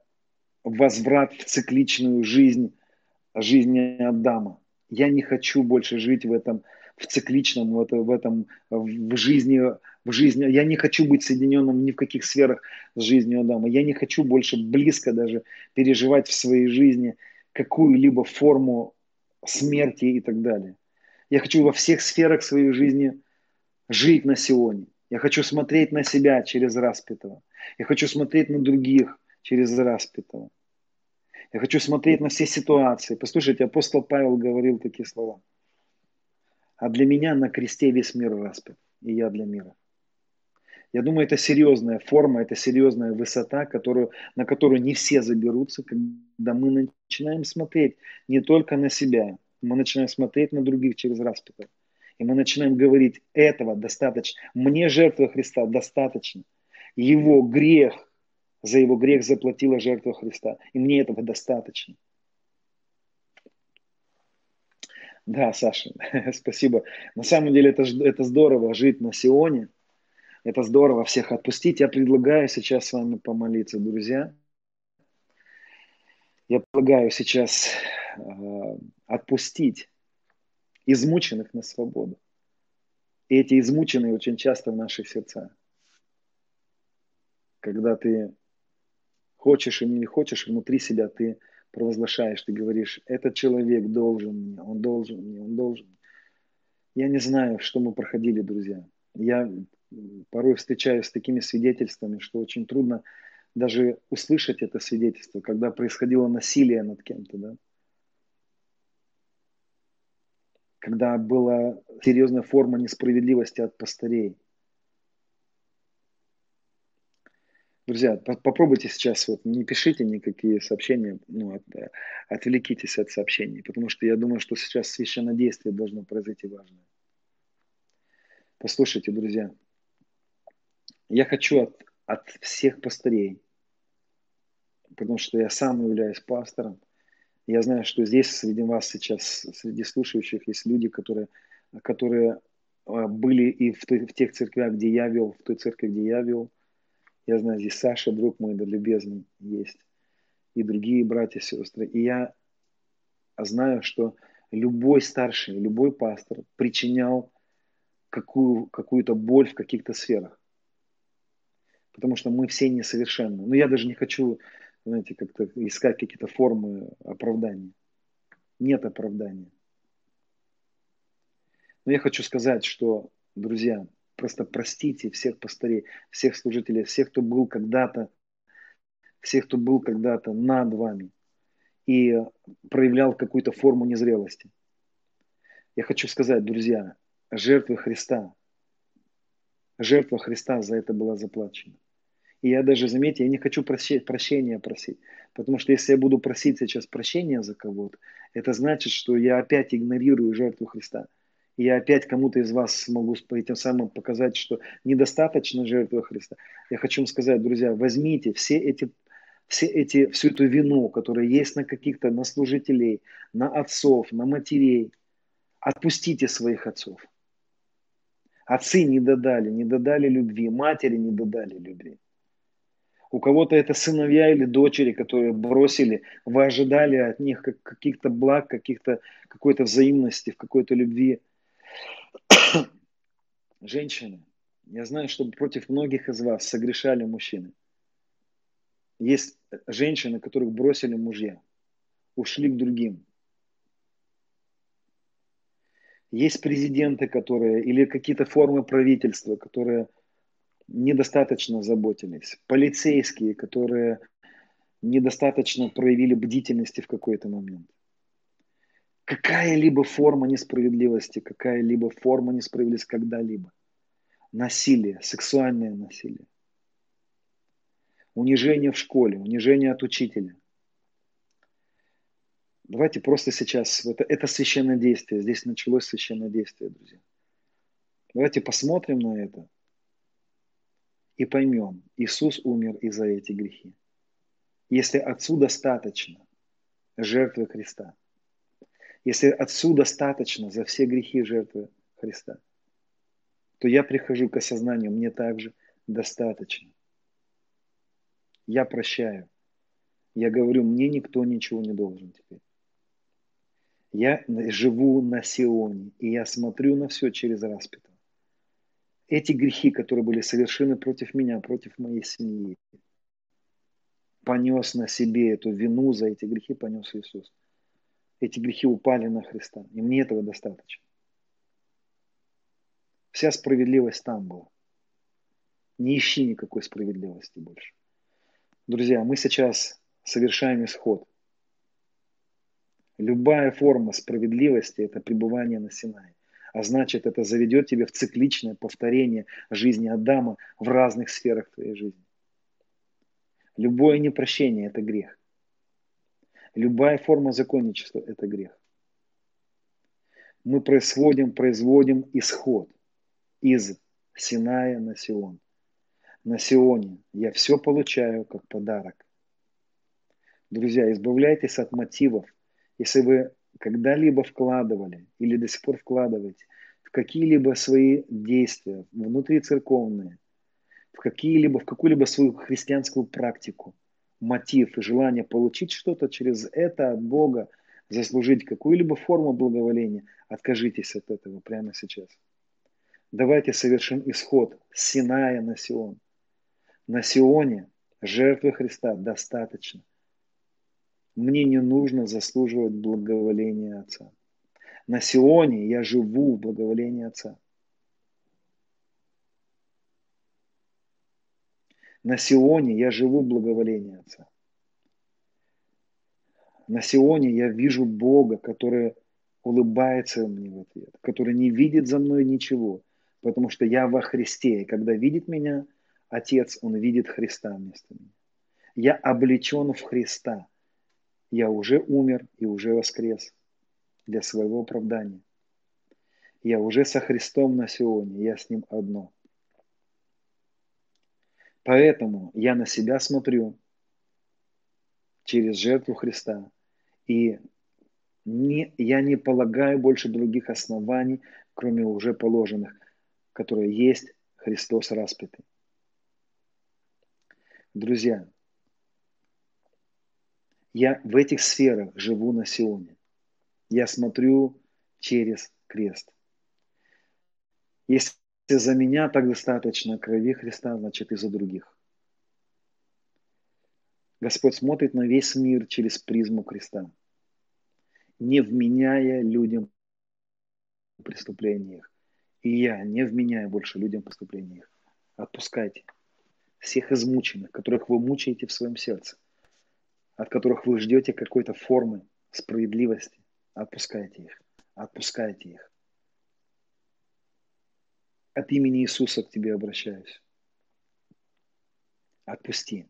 возврат в цикличную жизнь, жизни Адама. Я не хочу больше жить в этом, в цикличном, в, это, в этом, в жизни, в жизни. Я не хочу быть соединенным ни в каких сферах с жизнью Адама. Я не хочу больше близко даже переживать в своей жизни какую-либо форму смерти и так далее. Я хочу во всех сферах своей жизни жить на Сионе. Я хочу смотреть на себя через распятого. Я хочу смотреть на других через распятого. Я хочу смотреть на все ситуации. Послушайте, апостол Павел говорил такие слова. А для меня на кресте весь мир распят, и я для мира. Я думаю, это серьезная форма, это серьезная высота, которую, на которую не все заберутся, когда мы начинаем смотреть не только на себя, мы начинаем смотреть на других через распятого. И мы начинаем говорить, этого достаточно. Мне жертва Христа достаточно. Его грех, за его грех заплатила жертва Христа. И мне этого достаточно. Да, Саша, [laughs] спасибо. На самом деле это, это здорово жить на Сионе. Это здорово всех отпустить. Я предлагаю сейчас с вами помолиться, друзья. Я предлагаю сейчас э, отпустить измученных на свободу. И эти измученные очень часто в наших сердцах. Когда ты хочешь или не хочешь, внутри себя ты провозглашаешь, ты говоришь, этот человек должен мне, он должен мне, он должен. Я не знаю, что мы проходили, друзья. Я порой встречаюсь с такими свидетельствами, что очень трудно даже услышать это свидетельство, когда происходило насилие над кем-то, да. когда была серьезная форма несправедливости от пастырей. Друзья, попробуйте сейчас, вот, не пишите никакие сообщения, ну, от, э, отвлекитесь от сообщений, потому что я думаю, что сейчас священное действие должно произойти важное. Послушайте, друзья, я хочу от, от всех пастырей, потому что я сам являюсь пастором – я знаю, что здесь среди вас сейчас, среди слушающих, есть люди, которые, которые а, были и в, той, в тех церквях, где я вел, в той церкви, где я вел. Я знаю, здесь Саша, друг мой, да любезный, есть. И другие братья сестры. И я знаю, что любой старший, любой пастор причинял какую, какую-то боль в каких-то сферах. Потому что мы все несовершенны. Но я даже не хочу знаете, как-то искать какие-то формы оправдания. Нет оправдания. Но я хочу сказать, что, друзья, просто простите всех пастырей, всех служителей, всех, кто был когда-то, всех, кто был когда-то над вами и проявлял какую-то форму незрелости. Я хочу сказать, друзья, жертвы Христа, жертва Христа за это была заплачена. И я даже, заметьте, я не хочу прощения, прощения просить. Потому что если я буду просить сейчас прощения за кого-то, это значит, что я опять игнорирую жертву Христа. И я опять кому-то из вас смогу этим самым показать, что недостаточно жертвы Христа. Я хочу вам сказать, друзья, возьмите все эти, все эти, всю эту вину, которая есть на каких-то, на служителей, на отцов, на матерей. Отпустите своих отцов. Отцы не додали, не додали любви, матери не додали любви. У кого-то это сыновья или дочери, которые бросили, вы ожидали от них каких-то благ, каких-то, какой-то взаимности, в какой-то любви. [coughs] Женщины, я знаю, что против многих из вас согрешали мужчины. Есть женщины, которых бросили мужья, ушли к другим. Есть президенты, которые, или какие-то формы правительства, которые недостаточно заботились. Полицейские, которые недостаточно проявили бдительности в какой-то момент. Какая-либо форма несправедливости, какая-либо форма несправедливости когда-либо. Насилие, сексуальное насилие. Унижение в школе, унижение от учителя. Давайте просто сейчас, это, это священное действие, здесь началось священное действие, друзья. Давайте посмотрим на это и поймем, Иисус умер и за эти грехи. Если Отцу достаточно жертвы Христа, если Отцу достаточно за все грехи жертвы Христа, то я прихожу к осознанию, мне также достаточно. Я прощаю. Я говорю, мне никто ничего не должен теперь. Я живу на Сионе, и я смотрю на все через распятого эти грехи, которые были совершены против меня, против моей семьи, понес на себе эту вину за эти грехи, понес Иисус. Эти грехи упали на Христа, и мне этого достаточно. Вся справедливость там была. Не ищи никакой справедливости больше. Друзья, мы сейчас совершаем исход. Любая форма справедливости – это пребывание на Синае а значит это заведет тебя в цикличное повторение жизни Адама в разных сферах твоей жизни. Любое непрощение – это грех. Любая форма законничества – это грех. Мы происходим, производим исход из Синая на Сион. На Сионе я все получаю как подарок. Друзья, избавляйтесь от мотивов. Если вы когда-либо вкладывали или до сих пор вкладываете в какие-либо свои действия, внутри церковные, в какие-либо, в какую-либо свою христианскую практику, мотив и желание получить что-то через это от Бога, заслужить какую-либо форму благоволения, откажитесь от этого прямо сейчас. Давайте совершим исход с Синая на Сион. На Сионе жертвы Христа достаточно. Мне не нужно заслуживать благоволения Отца. На Сионе я живу в благоволении Отца. На Сионе я живу в благоволении Отца. На Сионе я вижу Бога, который улыбается мне в ответ, который не видит за мной ничего, потому что я во Христе. И когда видит меня Отец, Он видит Христа вместо меня. Я облечен в Христа я уже умер и уже воскрес для своего оправдания. Я уже со Христом на Сионе, я с Ним одно. Поэтому я на себя смотрю через жертву Христа, и не, я не полагаю больше других оснований, кроме уже положенных, которые есть Христос распятый. Друзья, я в этих сферах живу на Сионе. Я смотрю через крест. Если за меня так достаточно крови Христа, значит и за других. Господь смотрит на весь мир через призму креста, не вменяя людям преступлениях. И я не вменяю больше людям преступлениях. Отпускайте всех измученных, которых вы мучаете в своем сердце – от которых вы ждете какой-то формы справедливости, отпускайте их, отпускайте их. От имени Иисуса к тебе обращаюсь. Отпусти.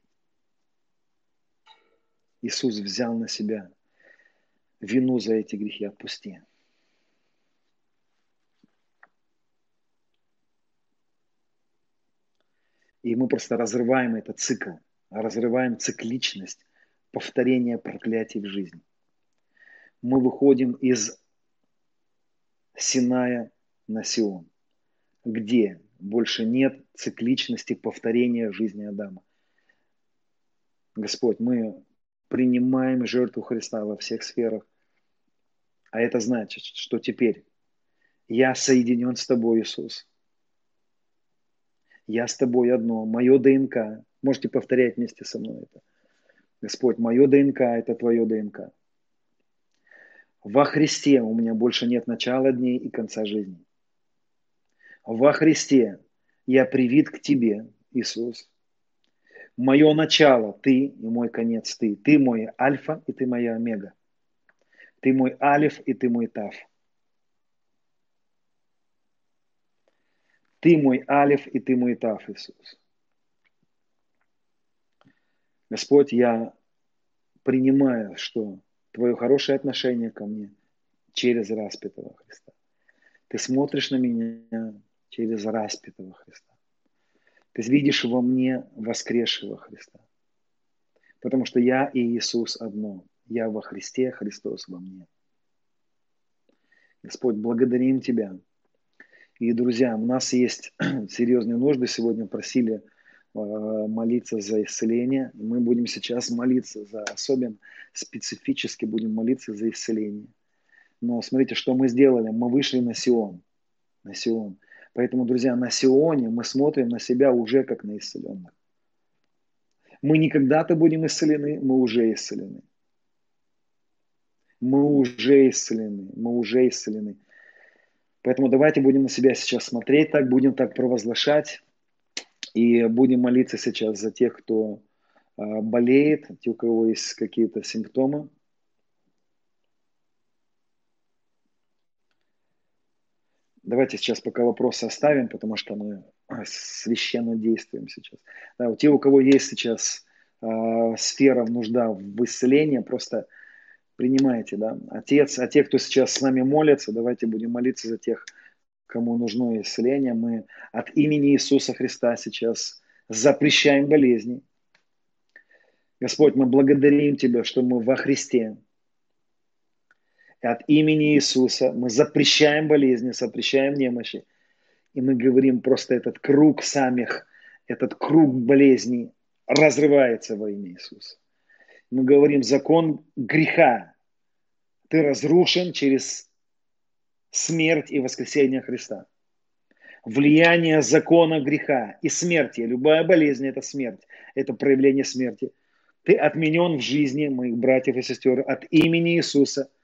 Иисус взял на себя вину за эти грехи. Отпусти. И мы просто разрываем этот цикл, разрываем цикличность повторения проклятий в жизни. Мы выходим из Синая на Сион, где больше нет цикличности повторения жизни Адама. Господь, мы принимаем жертву Христа во всех сферах. А это значит, что теперь я соединен с Тобой, Иисус. Я с Тобой одно. Мое ДНК. Можете повторять вместе со мной это. Господь, мое ДНК – это Твое ДНК. Во Христе у меня больше нет начала дней и конца жизни. Во Христе я привит к Тебе, Иисус. Мое начало Ты и мой конец Ты. Ты мой альфа и Ты моя омега. Ты мой алиф и Ты мой тав. Ты мой алиф и Ты мой тав, Иисус. Господь, я принимаю, что Твое хорошее отношение ко мне через распятого Христа. Ты смотришь на меня через распятого Христа. Ты видишь во мне воскресшего Христа. Потому что я и Иисус одно. Я во Христе, Христос во мне. Господь, благодарим Тебя. И, друзья, у нас есть [clears throat] серьезные нужды. Сегодня просили э, молиться за исцеление. Мы будем сейчас молиться за особенно специфически будем молиться за исцеление. Но смотрите, что мы сделали. Мы вышли на Сион. На Сион. Поэтому, друзья, на Сионе мы смотрим на себя уже как на исцеленных. Мы не когда-то будем исцелены, мы уже исцелены. Мы уже исцелены, мы уже исцелены. Поэтому давайте будем на себя сейчас смотреть так, будем так провозглашать и будем молиться сейчас за тех, кто а, болеет, те, у кого есть какие-то симптомы. Давайте сейчас пока вопросы оставим, потому что мы а, священно действуем сейчас. Да, те, у кого есть сейчас э, сфера нужда в исцелении, просто принимайте, да. Отец, а те, кто сейчас с нами молится, давайте будем молиться за тех, кому нужно исцеление. Мы от имени Иисуса Христа сейчас запрещаем болезни. Господь, мы благодарим Тебя, что мы во Христе, от имени Иисуса мы запрещаем болезни, запрещаем немощи. И мы говорим просто этот круг самих, этот круг болезней разрывается во имя Иисуса. Мы говорим, закон греха, ты разрушен через смерть и воскресение Христа. Влияние закона греха и смерти, любая болезнь – это смерть, это проявление смерти. Ты отменен в жизни моих братьев и сестер от имени Иисуса –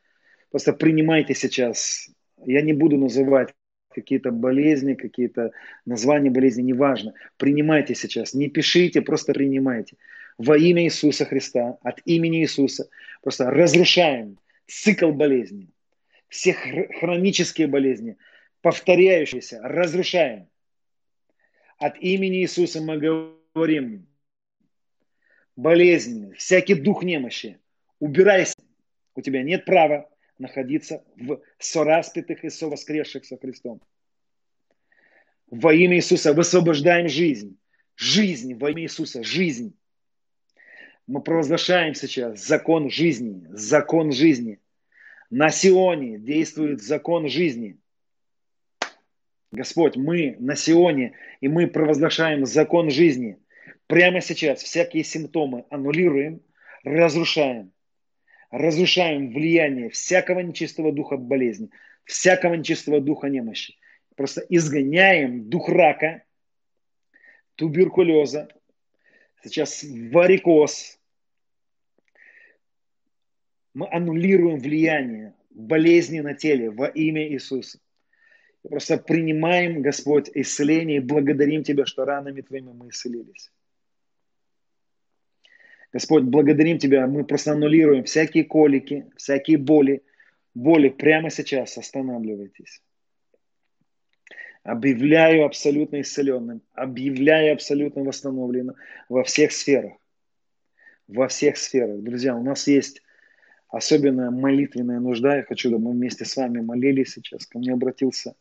Просто принимайте сейчас. Я не буду называть какие-то болезни, какие-то названия болезни, неважно. Принимайте сейчас. Не пишите, просто принимайте. Во имя Иисуса Христа, от имени Иисуса, просто разрушаем цикл болезни. Все хронические болезни, повторяющиеся, разрушаем. От имени Иисуса мы говорим, болезнь, всякий дух немощи, убирайся. У тебя нет права находиться в сораспятых и совоскресших со Христом. Во имя Иисуса высвобождаем жизнь. Жизнь во имя Иисуса. Жизнь. Мы провозглашаем сейчас закон жизни. Закон жизни. На Сионе действует закон жизни. Господь, мы на Сионе, и мы провозглашаем закон жизни. Прямо сейчас всякие симптомы аннулируем, разрушаем разрушаем влияние всякого нечистого духа болезни, всякого нечистого духа немощи. Просто изгоняем дух рака, туберкулеза, сейчас варикоз. Мы аннулируем влияние болезни на теле во имя Иисуса. Просто принимаем, Господь, исцеление и благодарим Тебя, что ранами Твоими мы исцелились. Господь, благодарим Тебя, мы просто аннулируем всякие колики, всякие боли. Боли прямо сейчас останавливайтесь. Объявляю абсолютно исцеленным, объявляю абсолютно восстановленным во всех сферах. Во всех сферах. Друзья, у нас есть особенная молитвенная нужда. Я хочу, чтобы мы вместе с вами молились сейчас. Ко мне обратился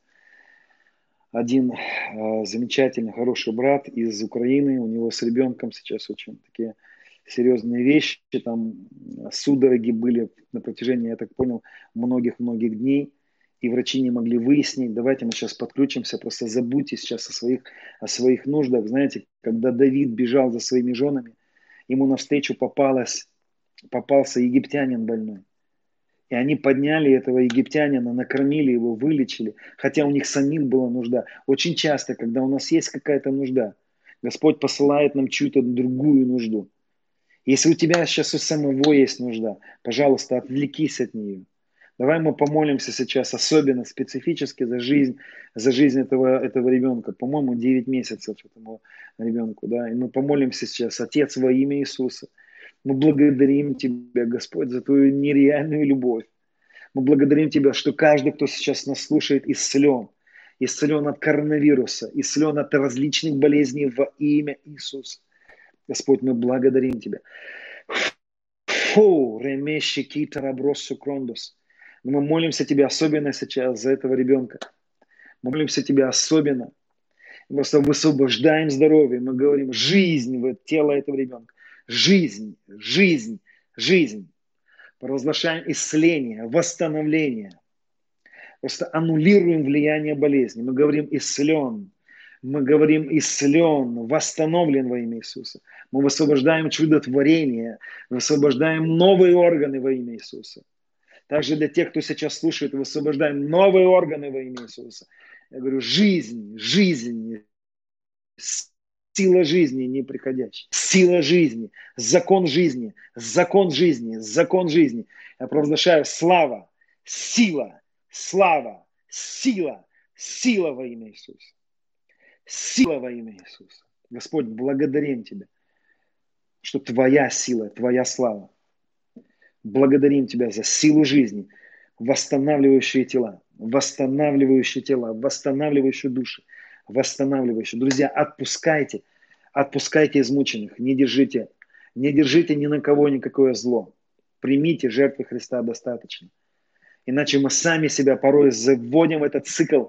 один э, замечательный, хороший брат из Украины. У него с ребенком сейчас очень такие серьезные вещи, там судороги были на протяжении, я так понял, многих-многих дней, и врачи не могли выяснить, давайте мы сейчас подключимся, просто забудьте сейчас о своих, о своих нуждах, знаете, когда Давид бежал за своими женами, ему навстречу попалась, попался египтянин больной. И они подняли этого египтянина, накормили его, вылечили, хотя у них самих была нужда. Очень часто, когда у нас есть какая-то нужда, Господь посылает нам чью-то другую нужду. Если у тебя сейчас у самого есть нужда, пожалуйста, отвлекись от нее. Давай мы помолимся сейчас особенно специфически за жизнь, за жизнь этого, этого ребенка. По-моему, 9 месяцев этому ребенку. Да? И мы помолимся сейчас, Отец, во имя Иисуса. Мы благодарим Тебя, Господь, за Твою нереальную любовь. Мы благодарим Тебя, что каждый, кто сейчас нас слушает, исцелен. Исцелен от коронавируса, исцелен от различных болезней во имя Иисуса. Господь, мы благодарим Тебя. Фу, ремещи кита рабросу крондос. Мы молимся Тебе особенно сейчас за этого ребенка. Мы молимся Тебе особенно. Мы просто высвобождаем здоровье. Мы говорим жизнь в тело этого ребенка. Жизнь, жизнь, жизнь. Провозглашаем исцеление, восстановление. Просто аннулируем влияние болезни. Мы говорим исцелен. Мы говорим исцелен, восстановлен во имя Иисуса. Мы высвобождаем чудотворение, высвобождаем новые органы во имя Иисуса. Также для тех, кто сейчас слушает, высвобождаем новые органы во имя Иисуса. Я говорю, жизнь, жизнь, сила жизни неприходящая, сила жизни, закон жизни, закон жизни, закон жизни. Я провозглашаю слава, сила, слава, сила, сила во имя Иисуса. Сила во имя Иисуса. Господь, благодарим Тебя, что Твоя сила, Твоя слава Благодарим Тебя за силу жизни, восстанавливающие тела, восстанавливающие тела, восстанавливающие души, восстанавливающие. Друзья, отпускайте, отпускайте измученных, не держите, не держите ни на кого никакое зло. Примите жертвы Христа достаточно. Иначе мы сами себя порой заводим в этот цикл,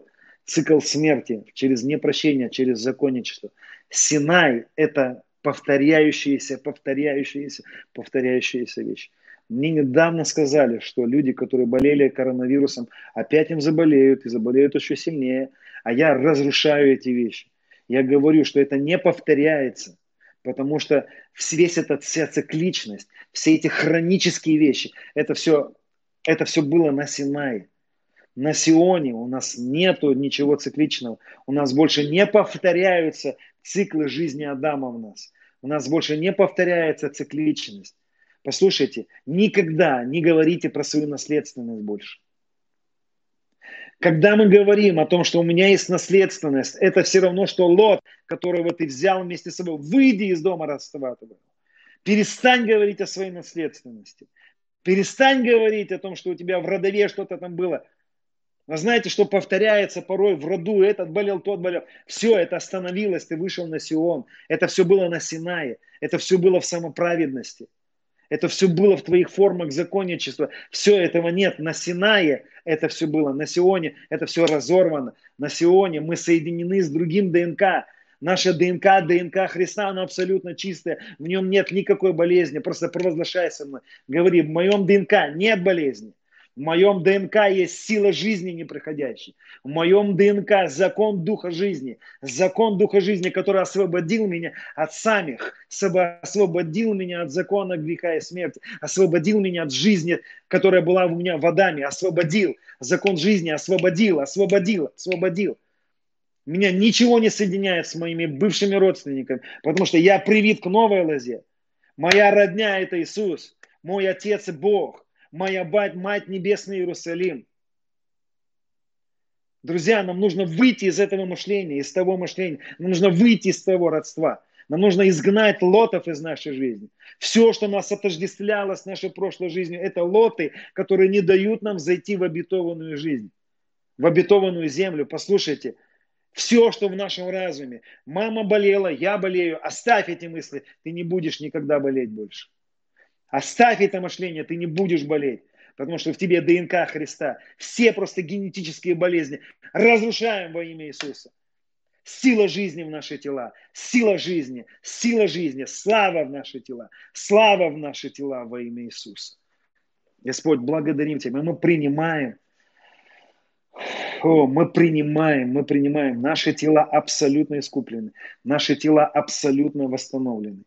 цикл смерти через непрощение, через законничество. Синай – это повторяющиеся, повторяющиеся, повторяющиеся вещи. Мне недавно сказали, что люди, которые болели коронавирусом, опять им заболеют и заболеют еще сильнее. А я разрушаю эти вещи. Я говорю, что это не повторяется, потому что весь этот, вся цикличность, все эти хронические вещи, это все, это все было на Синае. На Сионе у нас нету ничего цикличного. У нас больше не повторяются циклы жизни Адама в нас. У нас больше не повторяется цикличность. Послушайте, никогда не говорите про свою наследственность больше. Когда мы говорим о том, что у меня есть наследственность, это все равно, что лот, которого ты взял вместе с собой, выйди из дома родства Перестань говорить о своей наследственности. Перестань говорить о том, что у тебя в родове что-то там было. Вы знаете, что повторяется порой в роду, этот болел, тот болел. Все это остановилось, ты вышел на Сион. Это все было на Синае. Это все было в самоправедности. Это все было в твоих формах законничества. Все этого нет. На Синае это все было. На Сионе это все разорвано. На Сионе мы соединены с другим ДНК. Наша ДНК, ДНК Христа, она абсолютно чистая. В нем нет никакой болезни. Просто провозглашай со мной. Говори, в моем ДНК нет болезни. В моем ДНК есть сила жизни непроходящей. В моем ДНК закон Духа жизни. Закон Духа жизни, который освободил меня от самих, освободил меня от закона греха и смерти, освободил меня от жизни, которая была у меня водами, освободил. Закон жизни освободил, освободил, освободил. Меня ничего не соединяет с моими бывшими родственниками, потому что я привит к новой лозе. Моя родня – это Иисус, мой Отец Бог моя мать, мать небесный Иерусалим. Друзья, нам нужно выйти из этого мышления, из того мышления. Нам нужно выйти из того родства. Нам нужно изгнать лотов из нашей жизни. Все, что нас отождествляло с нашей прошлой жизнью, это лоты, которые не дают нам зайти в обетованную жизнь, в обетованную землю. Послушайте, все, что в нашем разуме. Мама болела, я болею. Оставь эти мысли, ты не будешь никогда болеть больше. Оставь это мышление, ты не будешь болеть, потому что в тебе ДНК Христа. Все просто генетические болезни разрушаем во имя Иисуса. Сила жизни в наши тела, сила жизни, сила жизни, слава в наши тела, слава в наши тела во имя Иисуса. Господь, благодарим Тебя, мы принимаем, о, мы принимаем, мы принимаем, наши тела абсолютно искуплены, наши тела абсолютно восстановлены.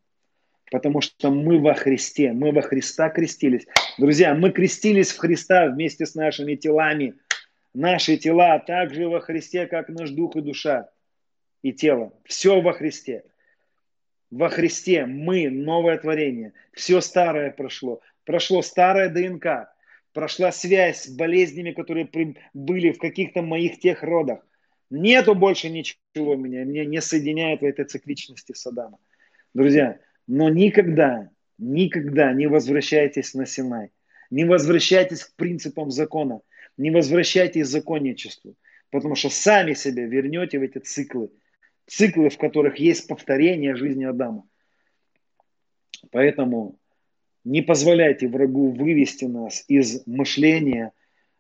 Потому что мы во Христе, мы во Христа крестились. Друзья, мы крестились в Христа вместе с нашими телами. Наши тела также во Христе, как наш дух и душа и тело. Все во Христе. Во Христе мы новое творение. Все старое прошло. Прошло старое ДНК. Прошла связь с болезнями, которые были в каких-то моих тех родах. Нету больше ничего меня, меня не соединяет в этой цикличности с Адамом. Друзья, но никогда, никогда не возвращайтесь на Синай. Не возвращайтесь к принципам закона. Не возвращайтесь к законничеству. Потому что сами себя вернете в эти циклы. Циклы, в которых есть повторение жизни Адама. Поэтому не позволяйте врагу вывести нас из мышления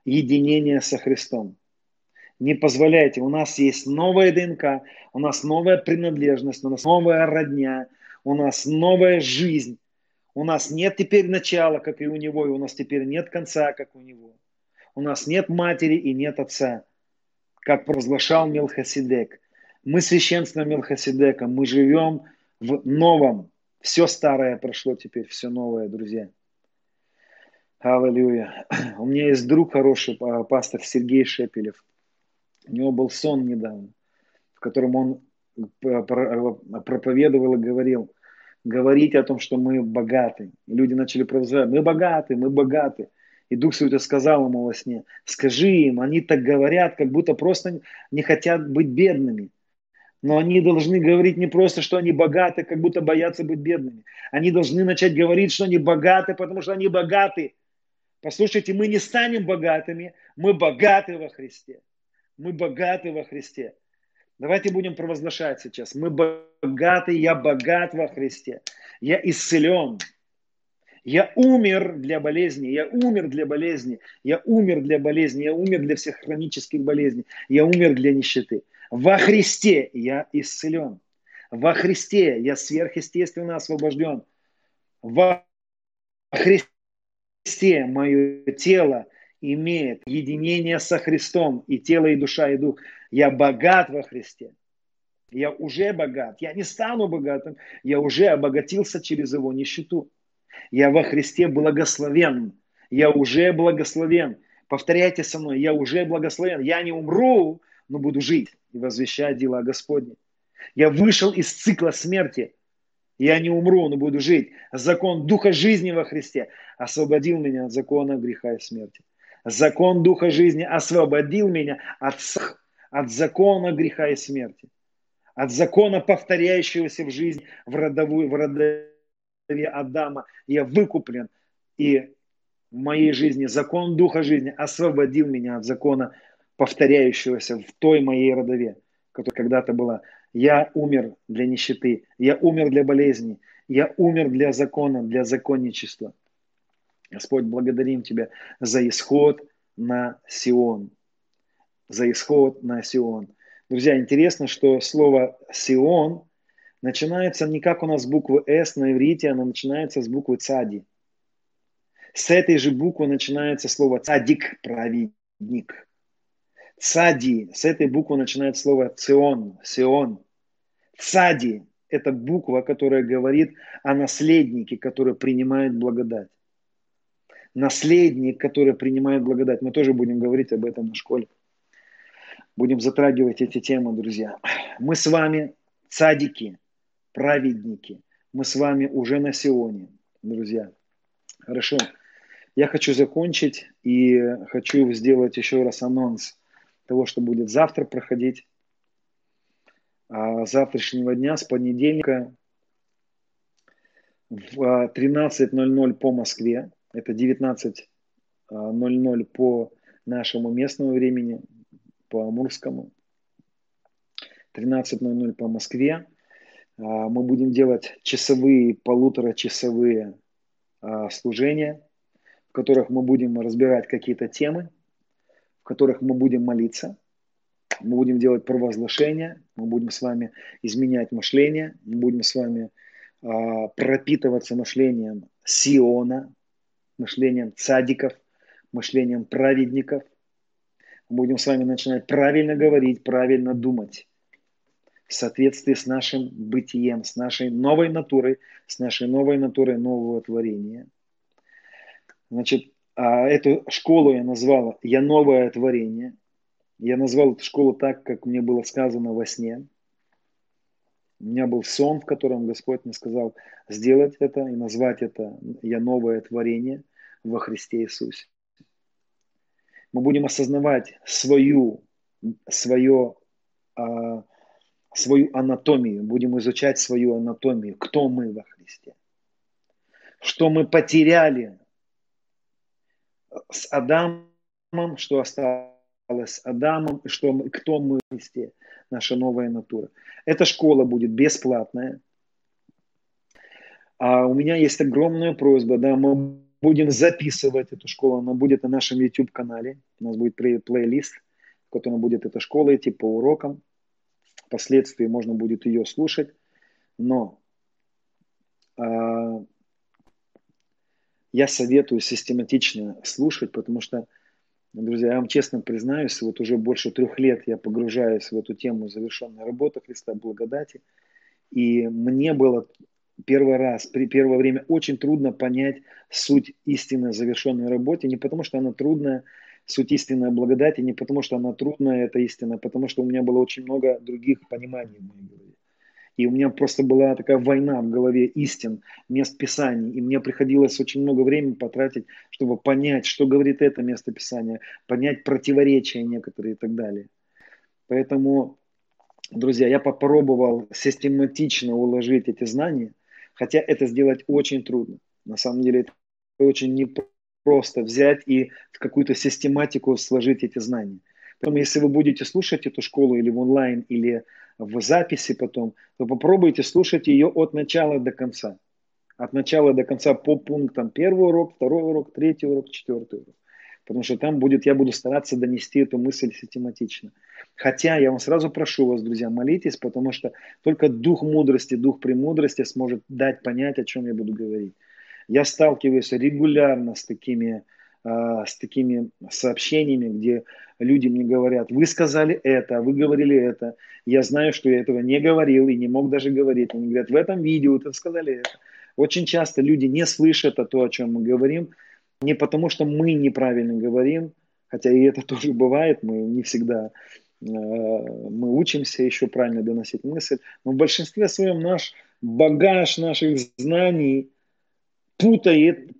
единения со Христом. Не позволяйте. У нас есть новая ДНК, у нас новая принадлежность, у нас новая родня – у нас новая жизнь. У нас нет теперь начала, как и у него, и у нас теперь нет конца, как у него. У нас нет матери и нет отца, как провозглашал Мелхасидек. Мы священство Мелхасидека, мы живем в новом. Все старое прошло теперь, все новое, друзья. Аллилуйя. У меня есть друг хороший, пастор Сергей Шепелев. У него был сон недавно, в котором он проповедовал и говорил, говорить о том, что мы богаты. И люди начали провозглашать, мы богаты, мы богаты. И Дух Святой сказал ему во сне, скажи им, они так говорят, как будто просто не хотят быть бедными. Но они должны говорить не просто, что они богаты, как будто боятся быть бедными. Они должны начать говорить, что они богаты, потому что они богаты. Послушайте, мы не станем богатыми, мы богаты во Христе. Мы богаты во Христе. Давайте будем провозглашать сейчас. Мы богаты, я богат во Христе. Я исцелен. Я умер для болезни, я умер для болезни, я умер для болезни, я умер для всех хронических болезней, я умер для нищеты. Во Христе я исцелен. Во Христе я сверхъестественно освобожден. Во Христе мое тело имеет единение со Христом, и тело, и душа, и дух. Я богат во Христе. Я уже богат. Я не стану богатым. Я уже обогатился через его нищету. Я во Христе благословен. Я уже благословен. Повторяйте со мной. Я уже благословен. Я не умру, но буду жить и возвещать дела Господни. Я вышел из цикла смерти. Я не умру, но буду жить. Закон Духа жизни во Христе освободил меня от закона греха и смерти. Закон Духа жизни освободил меня от, от закона греха и смерти. От закона, повторяющегося в жизни в, родовую, в родове Адама. Я выкуплен. И в моей жизни закон Духа жизни освободил меня от закона, повторяющегося в той моей родове, которая когда-то была. Я умер для нищеты, я умер для болезни, я умер для закона, для законничества. Господь, благодарим Тебя за исход на Сион. За исход на Сион. Друзья, интересно, что слово Сион начинается не как у нас буквы С на иврите, оно начинается с буквы Цади. С этой же буквы начинается слово Цадик, праведник. Цади, с этой буквы начинается слово Цион, Сион. Цади – это буква, которая говорит о наследнике, который принимает благодать наследник, который принимает благодать. Мы тоже будем говорить об этом на школе. Будем затрагивать эти темы, друзья. Мы с вами цадики, праведники. Мы с вами уже на Сионе, друзья. Хорошо. Я хочу закончить и хочу сделать еще раз анонс того, что будет завтра проходить. А завтрашнего дня, с понедельника в 13.00 по Москве это 19.00 а, по нашему местному времени, по амурскому. 13.00 по Москве. А, мы будем делать часовые, полуторачасовые а, служения, в которых мы будем разбирать какие-то темы, в которых мы будем молиться, мы будем делать провозглашения, мы будем с вами изменять мышление, мы будем с вами пропитываться мышлением Сиона, мышлением цадиков, мышлением праведников. Мы будем с вами начинать правильно говорить, правильно думать. в соответствии с нашим бытием, с нашей новой натурой, с нашей новой натурой нового творения. Значит, а эту школу я назвал «Я новое творение». Я назвал эту школу так, как мне было сказано во сне. У меня был сон, в котором Господь мне сказал сделать это и назвать это «Я новое творение» во Христе Иисусе. Мы будем осознавать свою, свое а, свою анатомию, будем изучать свою анатомию, кто мы во Христе, что мы потеряли с Адамом, что осталось с Адамом, и что мы, кто мы в Христе, наша новая натура. Эта школа будет бесплатная. А у меня есть огромная просьба, да, мы будем записывать эту школу, она будет на нашем YouTube-канале, у нас будет плейлист, в котором будет эта школа идти по урокам, впоследствии можно будет ее слушать, но э, я советую систематично слушать, потому что, друзья, я вам честно признаюсь, вот уже больше трех лет я погружаюсь в эту тему завершенной работы Христа благодати, и мне было первый раз, при первое время очень трудно понять суть истины завершенной работе, не потому что она трудная, суть истинной благодати не потому, что она трудная, это истина, а потому что у меня было очень много других пониманий в моей голове. И у меня просто была такая война в голове истин, мест Писаний. И мне приходилось очень много времени потратить, чтобы понять, что говорит это место Писания, понять противоречия некоторые и так далее. Поэтому, друзья, я попробовал систематично уложить эти знания, хотя это сделать очень трудно. На самом деле это очень непросто просто взять и в какую-то систематику сложить эти знания. Поэтому если вы будете слушать эту школу или в онлайн, или в записи потом, то попробуйте слушать ее от начала до конца. От начала до конца по пунктам. Первый урок, второй урок, третий урок, четвертый урок. Потому что там будет, я буду стараться донести эту мысль систематично. Хотя я вам сразу прошу вас, друзья, молитесь, потому что только дух мудрости, дух премудрости сможет дать понять, о чем я буду говорить. Я сталкиваюсь регулярно с такими, а, с такими сообщениями, где люди мне говорят, вы сказали это, вы говорили это. Я знаю, что я этого не говорил и не мог даже говорить. Они говорят, в этом видео вы сказали это. Очень часто люди не слышат о том, о чем мы говорим, не потому что мы неправильно говорим, хотя и это [laughs] тоже бывает, мы не всегда а, мы учимся еще правильно доносить мысль, но в большинстве своем наш багаж наших знаний путает,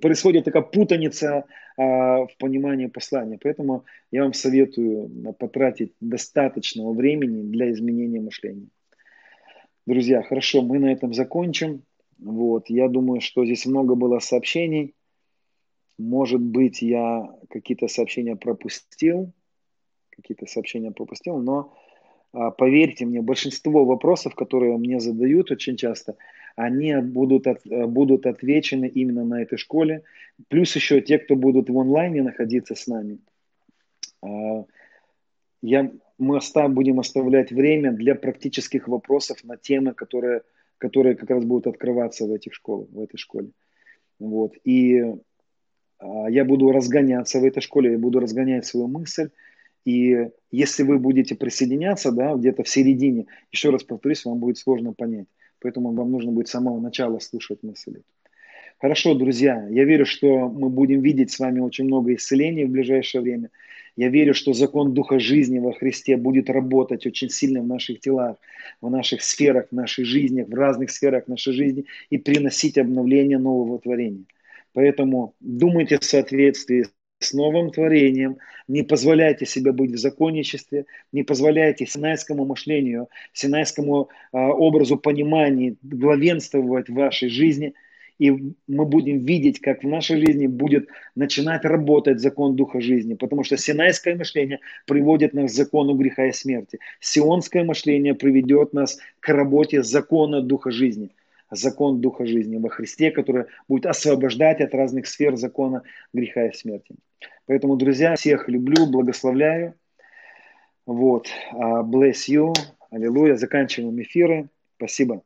происходит такая путаница а, в понимании послания. Поэтому я вам советую потратить достаточного времени для изменения мышления. Друзья, хорошо, мы на этом закончим. Вот, я думаю, что здесь много было сообщений. Может быть, я какие-то сообщения пропустил, какие-то сообщения пропустил, но а, поверьте мне, большинство вопросов, которые мне задают очень часто, они будут, от, будут отвечены именно на этой школе. Плюс еще те, кто будут в онлайне находиться с нами. А, я, мы остав, будем оставлять время для практических вопросов на темы, которые, которые как раз будут открываться в этих школах, в этой школе. Вот. И я буду разгоняться в этой школе, я буду разгонять свою мысль, и если вы будете присоединяться, да, где-то в середине, еще раз повторюсь, вам будет сложно понять. Поэтому вам нужно будет с самого начала слушать мысли. Хорошо, друзья, я верю, что мы будем видеть с вами очень много исцелений в ближайшее время. Я верю, что закон Духа жизни во Христе будет работать очень сильно в наших телах, в наших сферах, в нашей жизни, в разных сферах нашей жизни и приносить обновление нового творения. Поэтому думайте в соответствии с новым творением, не позволяйте себе быть в законничестве, не позволяйте синайскому мышлению, синайскому э, образу понимания главенствовать в вашей жизни, и мы будем видеть, как в нашей жизни будет начинать работать закон Духа жизни, потому что синайское мышление приводит нас к закону греха и смерти. Сионское мышление приведет нас к работе закона Духа жизни – закон Духа жизни во Христе, который будет освобождать от разных сфер закона греха и смерти. Поэтому, друзья, всех люблю, благословляю. Вот. А, bless you. Аллилуйя. Заканчиваем эфиры. Спасибо.